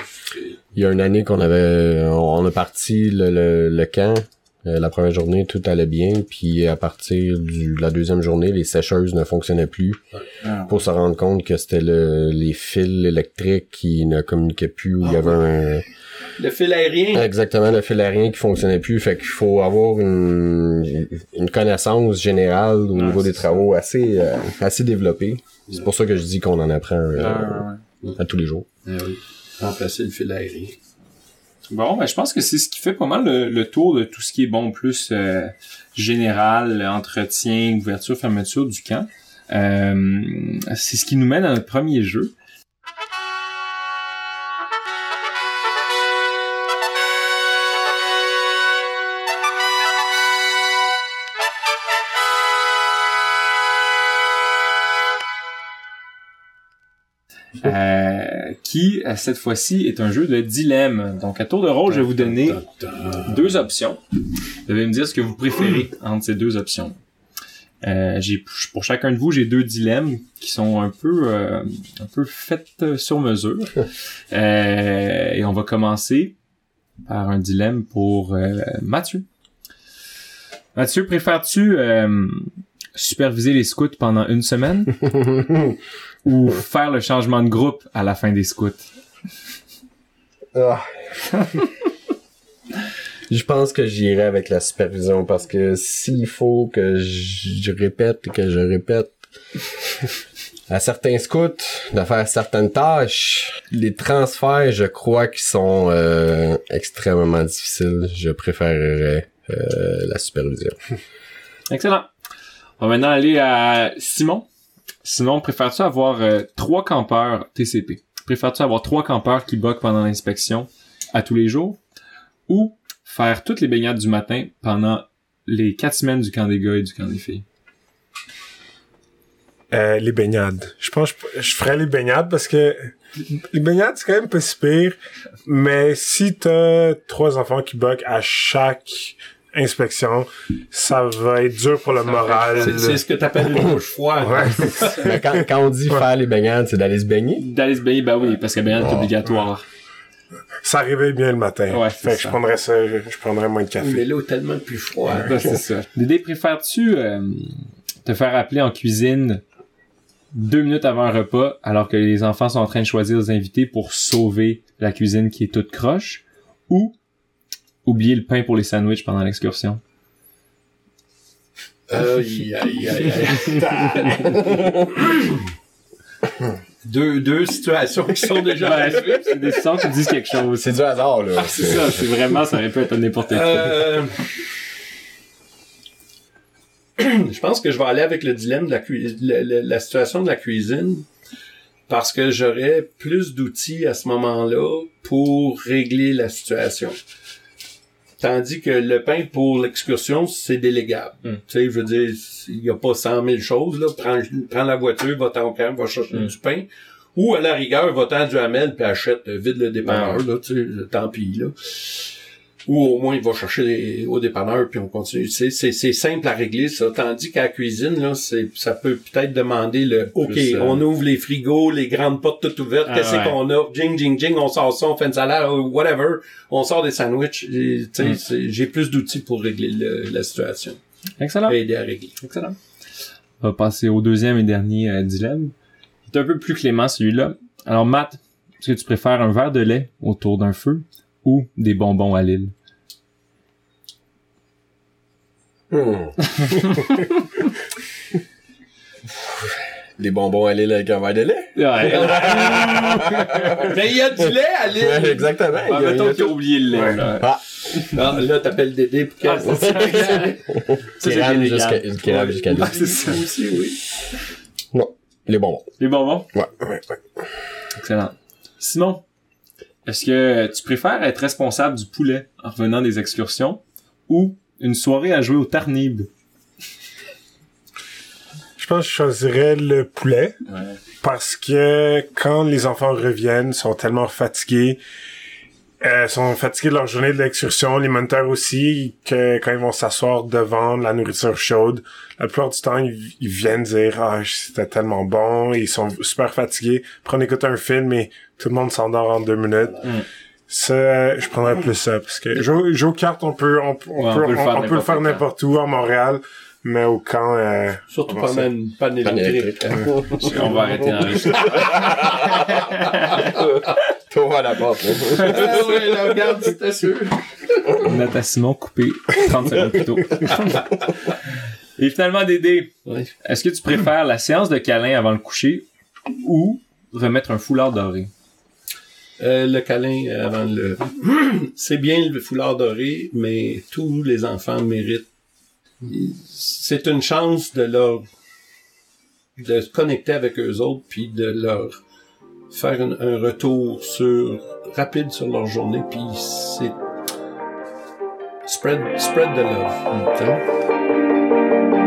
D: Il y a une année qu'on avait, on a parti le, le, le camp. Euh, la première journée, tout allait bien. Puis à partir de la deuxième journée, les sécheuses ne fonctionnaient plus.
A: ah,
D: Pour se rendre compte que c'était le, les fils électriques qui ne communiquaient plus. Où il y avait un,
B: le fil aérien.
D: exactement le fil aérien qui fonctionnait plus. Fait qu'il faut avoir une, une connaissance générale au niveau des travaux assez, euh, assez développée. C'est pour ça que je dis qu'on en apprend euh,
A: ah, ouais,
D: à tous les jours.
B: Ah oui. Remplacer le fil aérien.
A: Bon, ben, je pense que c'est ce qui fait pas mal le, le tour de tout ce qui est bon plus euh, général, entretien, ouverture, fermeture du camp. Euh, c'est ce qui nous mène à notre premier jeu. Euh, qui, euh, cette fois-ci, est un jeu de dilemme. Donc, à tour de rôle, je vais vous donner deux options. Vous devez me dire ce que vous préférez entre ces deux options. Euh, j'ai pour chacun de vous, j'ai deux dilemmes qui sont un peu euh, un peu faits euh, sur mesure. [LAUGHS] Euh, et on va commencer par un dilemme pour Mathieu. Mathieu, préfères-tu euh, superviser les scouts pendant une semaine? [LAUGHS] ou faire le changement de groupe à la fin des scouts?
D: Ah. [LAUGHS] je pense que j'irai avec la supervision parce que s'il faut que je, répète et que je répète à certains scouts de faire certaines tâches, les transferts, je crois qu'ils sont euh, extrêmement difficiles. Je préférerais euh, la supervision.
A: Excellent. On va maintenant aller à Simon. Simon, préfères-tu avoir euh, trois campeurs TCP? Préfères-tu avoir trois campeurs qui boquent pendant l'inspection à tous les jours? Ou faire toutes les baignades du matin pendant les quatre semaines du camp des gars et du camp des filles?
C: Euh, les baignades. Je pense que je, ferais les baignades parce que les baignades, c'est quand même pas si pire. Mais si t'as trois enfants qui bug à chaque inspection, ça va être dur pour le moral.
B: C'est ce que t'appelles une douche froide.
C: Ouais. [LAUGHS]
D: Quand, quand on dit faire les baignades, c'est d'aller se baigner?
A: D'aller se baigner, ben oui, parce que la baignade est obligatoire.
C: ça réveille bien le matin.
A: Ouais,
C: fait
A: c'est
C: que je
A: ça.
C: prendrais ça, je, je prendrais moins de café.
B: Mais l'eau est tellement plus froide.
A: Ouais, c'est ça. Dédé, préfères-tu euh, te faire appeler en cuisine deux minutes avant un repas alors que les enfants sont en train de choisir des invités pour sauver la cuisine qui est toute croche ou oublier le pain pour les sandwichs pendant l'excursion?
B: Aïe, aïe, aïe, aïe. deux, deux situations qui sont déjà
A: Ouais, c'est des sons qui disent quelque chose.
D: C'est du hasard, là.
A: C'est ça, c'est vraiment, ça aurait pu être n'importe quoi.
B: Euh, [CLEARS THROAT] je pense que je vais aller avec le dilemme de la, la- la situation de la cuisine parce que j'aurais plus d'outils à ce moment-là pour régler la situation. Tandis que le pain pour l'excursion, c'est délégable.
A: Mm.
B: Tu sais, je veux dire, il n'y a pas 100 000 choses, là. Prends, prends la voiture, va au camp, va chercher
A: Mm.
B: du pain. Ou, à la rigueur, va-t'en du hamel puis achète, euh, vide le dépanneur,
A: Ouais.
B: là, tu sais, tant pis, là. Ou au moins, il va chercher des- au dépanneur puis on continue. C'est, c'est, c'est simple à régler, ça. Tandis qu'à la cuisine, là, c'est, ça peut peut-être demander le, OK,
A: Plus, euh,
B: on ouvre les frigos, les grandes portes toutes ouvertes,
A: Ah,
B: qu'est-ce
A: ouais.
B: qu'on a? Jing, jing, jing, on sort ça, on fait une salade, ou whatever. On sort des sandwichs. Et, tu sais,
A: Mm.
B: c'est- j'ai plus d'outils pour régler le- la situation.
A: Excellent.
B: Aider à régler.
A: Excellent. On va passer au deuxième et dernier euh, dilemme. C'est un peu plus clément celui-là. Alors Matt, est-ce que tu préfères un verre de lait autour d'un feu ou des bonbons à l'île?
D: Hmm. [LAUGHS] Les bonbons à l'île avec un verre de lait.
A: Ouais.
B: Mais [LAUGHS] il y a du lait à
D: Ouais,
B: l'île!
D: exactement. Il y a- il y a
A: mettons t'as
D: tout.
A: oublié le lait.
C: Ouais.
A: là.
D: Ah,
B: Ah, là, t'appelles Dédé pour qu'elle...
A: Ah, c'est ça.
D: Qui
A: c'est
D: rame jusqu'à qui rame jusqu'à l'île.
A: Ah, c'est ça.
B: aussi, oui.
D: Non, les bonbons.
A: Les bonbons?
C: Ouais, ouais.
A: Excellent. Simon, est-ce que tu préfères être responsable du poulet en revenant des excursions ou une soirée à jouer au Tarnib?
C: Je pense que je choisirais le poulet.
A: Ouais.
C: Parce que quand les enfants reviennent, ils sont tellement fatigués, euh, sont fatigués de leur journée de l'excursion, les moniteurs aussi, que quand ils vont s'asseoir devant la nourriture chaude, la plupart du temps, ils, ils viennent dire « Ah, c'était tellement bon », ils sont super fatigués. Après, on écoute un film et tout le monde s'endort en deux minutes.
A: Mm.
C: Ça, je prendrais plus ça, parce que jouer, jouer aux cartes, on peut, on, on
A: Ouais, on
C: peut,
A: peut le
C: on-
A: faire
C: on peut le faire
A: n'importe
C: où, à Montréal, mais au camp, euh,
B: Surtout pendant
C: ça?
B: une panne électrique.
D: électrique.
A: On va arrêter d'enregistrer. [LAUGHS]
D: Toi à la porte. [LAUGHS]
B: Ouais, là, regarde, c'était sûr.
A: À Simon coupé 30 secondes plus tôt. [LAUGHS] Et finalement, Dédé,
B: Ouais.
A: est-ce que tu préfères la séance de câlin avant le coucher ou remettre un foulard doré?
B: Euh, le câlin euh, avant le... [CLEARS THROAT] C'est bien le foulard doré, mais tous les enfants méritent. C'est une chance de leur... de se connecter avec eux autres, puis de leur faire un, retour sur rapide sur leur journée, puis c'est... Spread, spread the love. sais.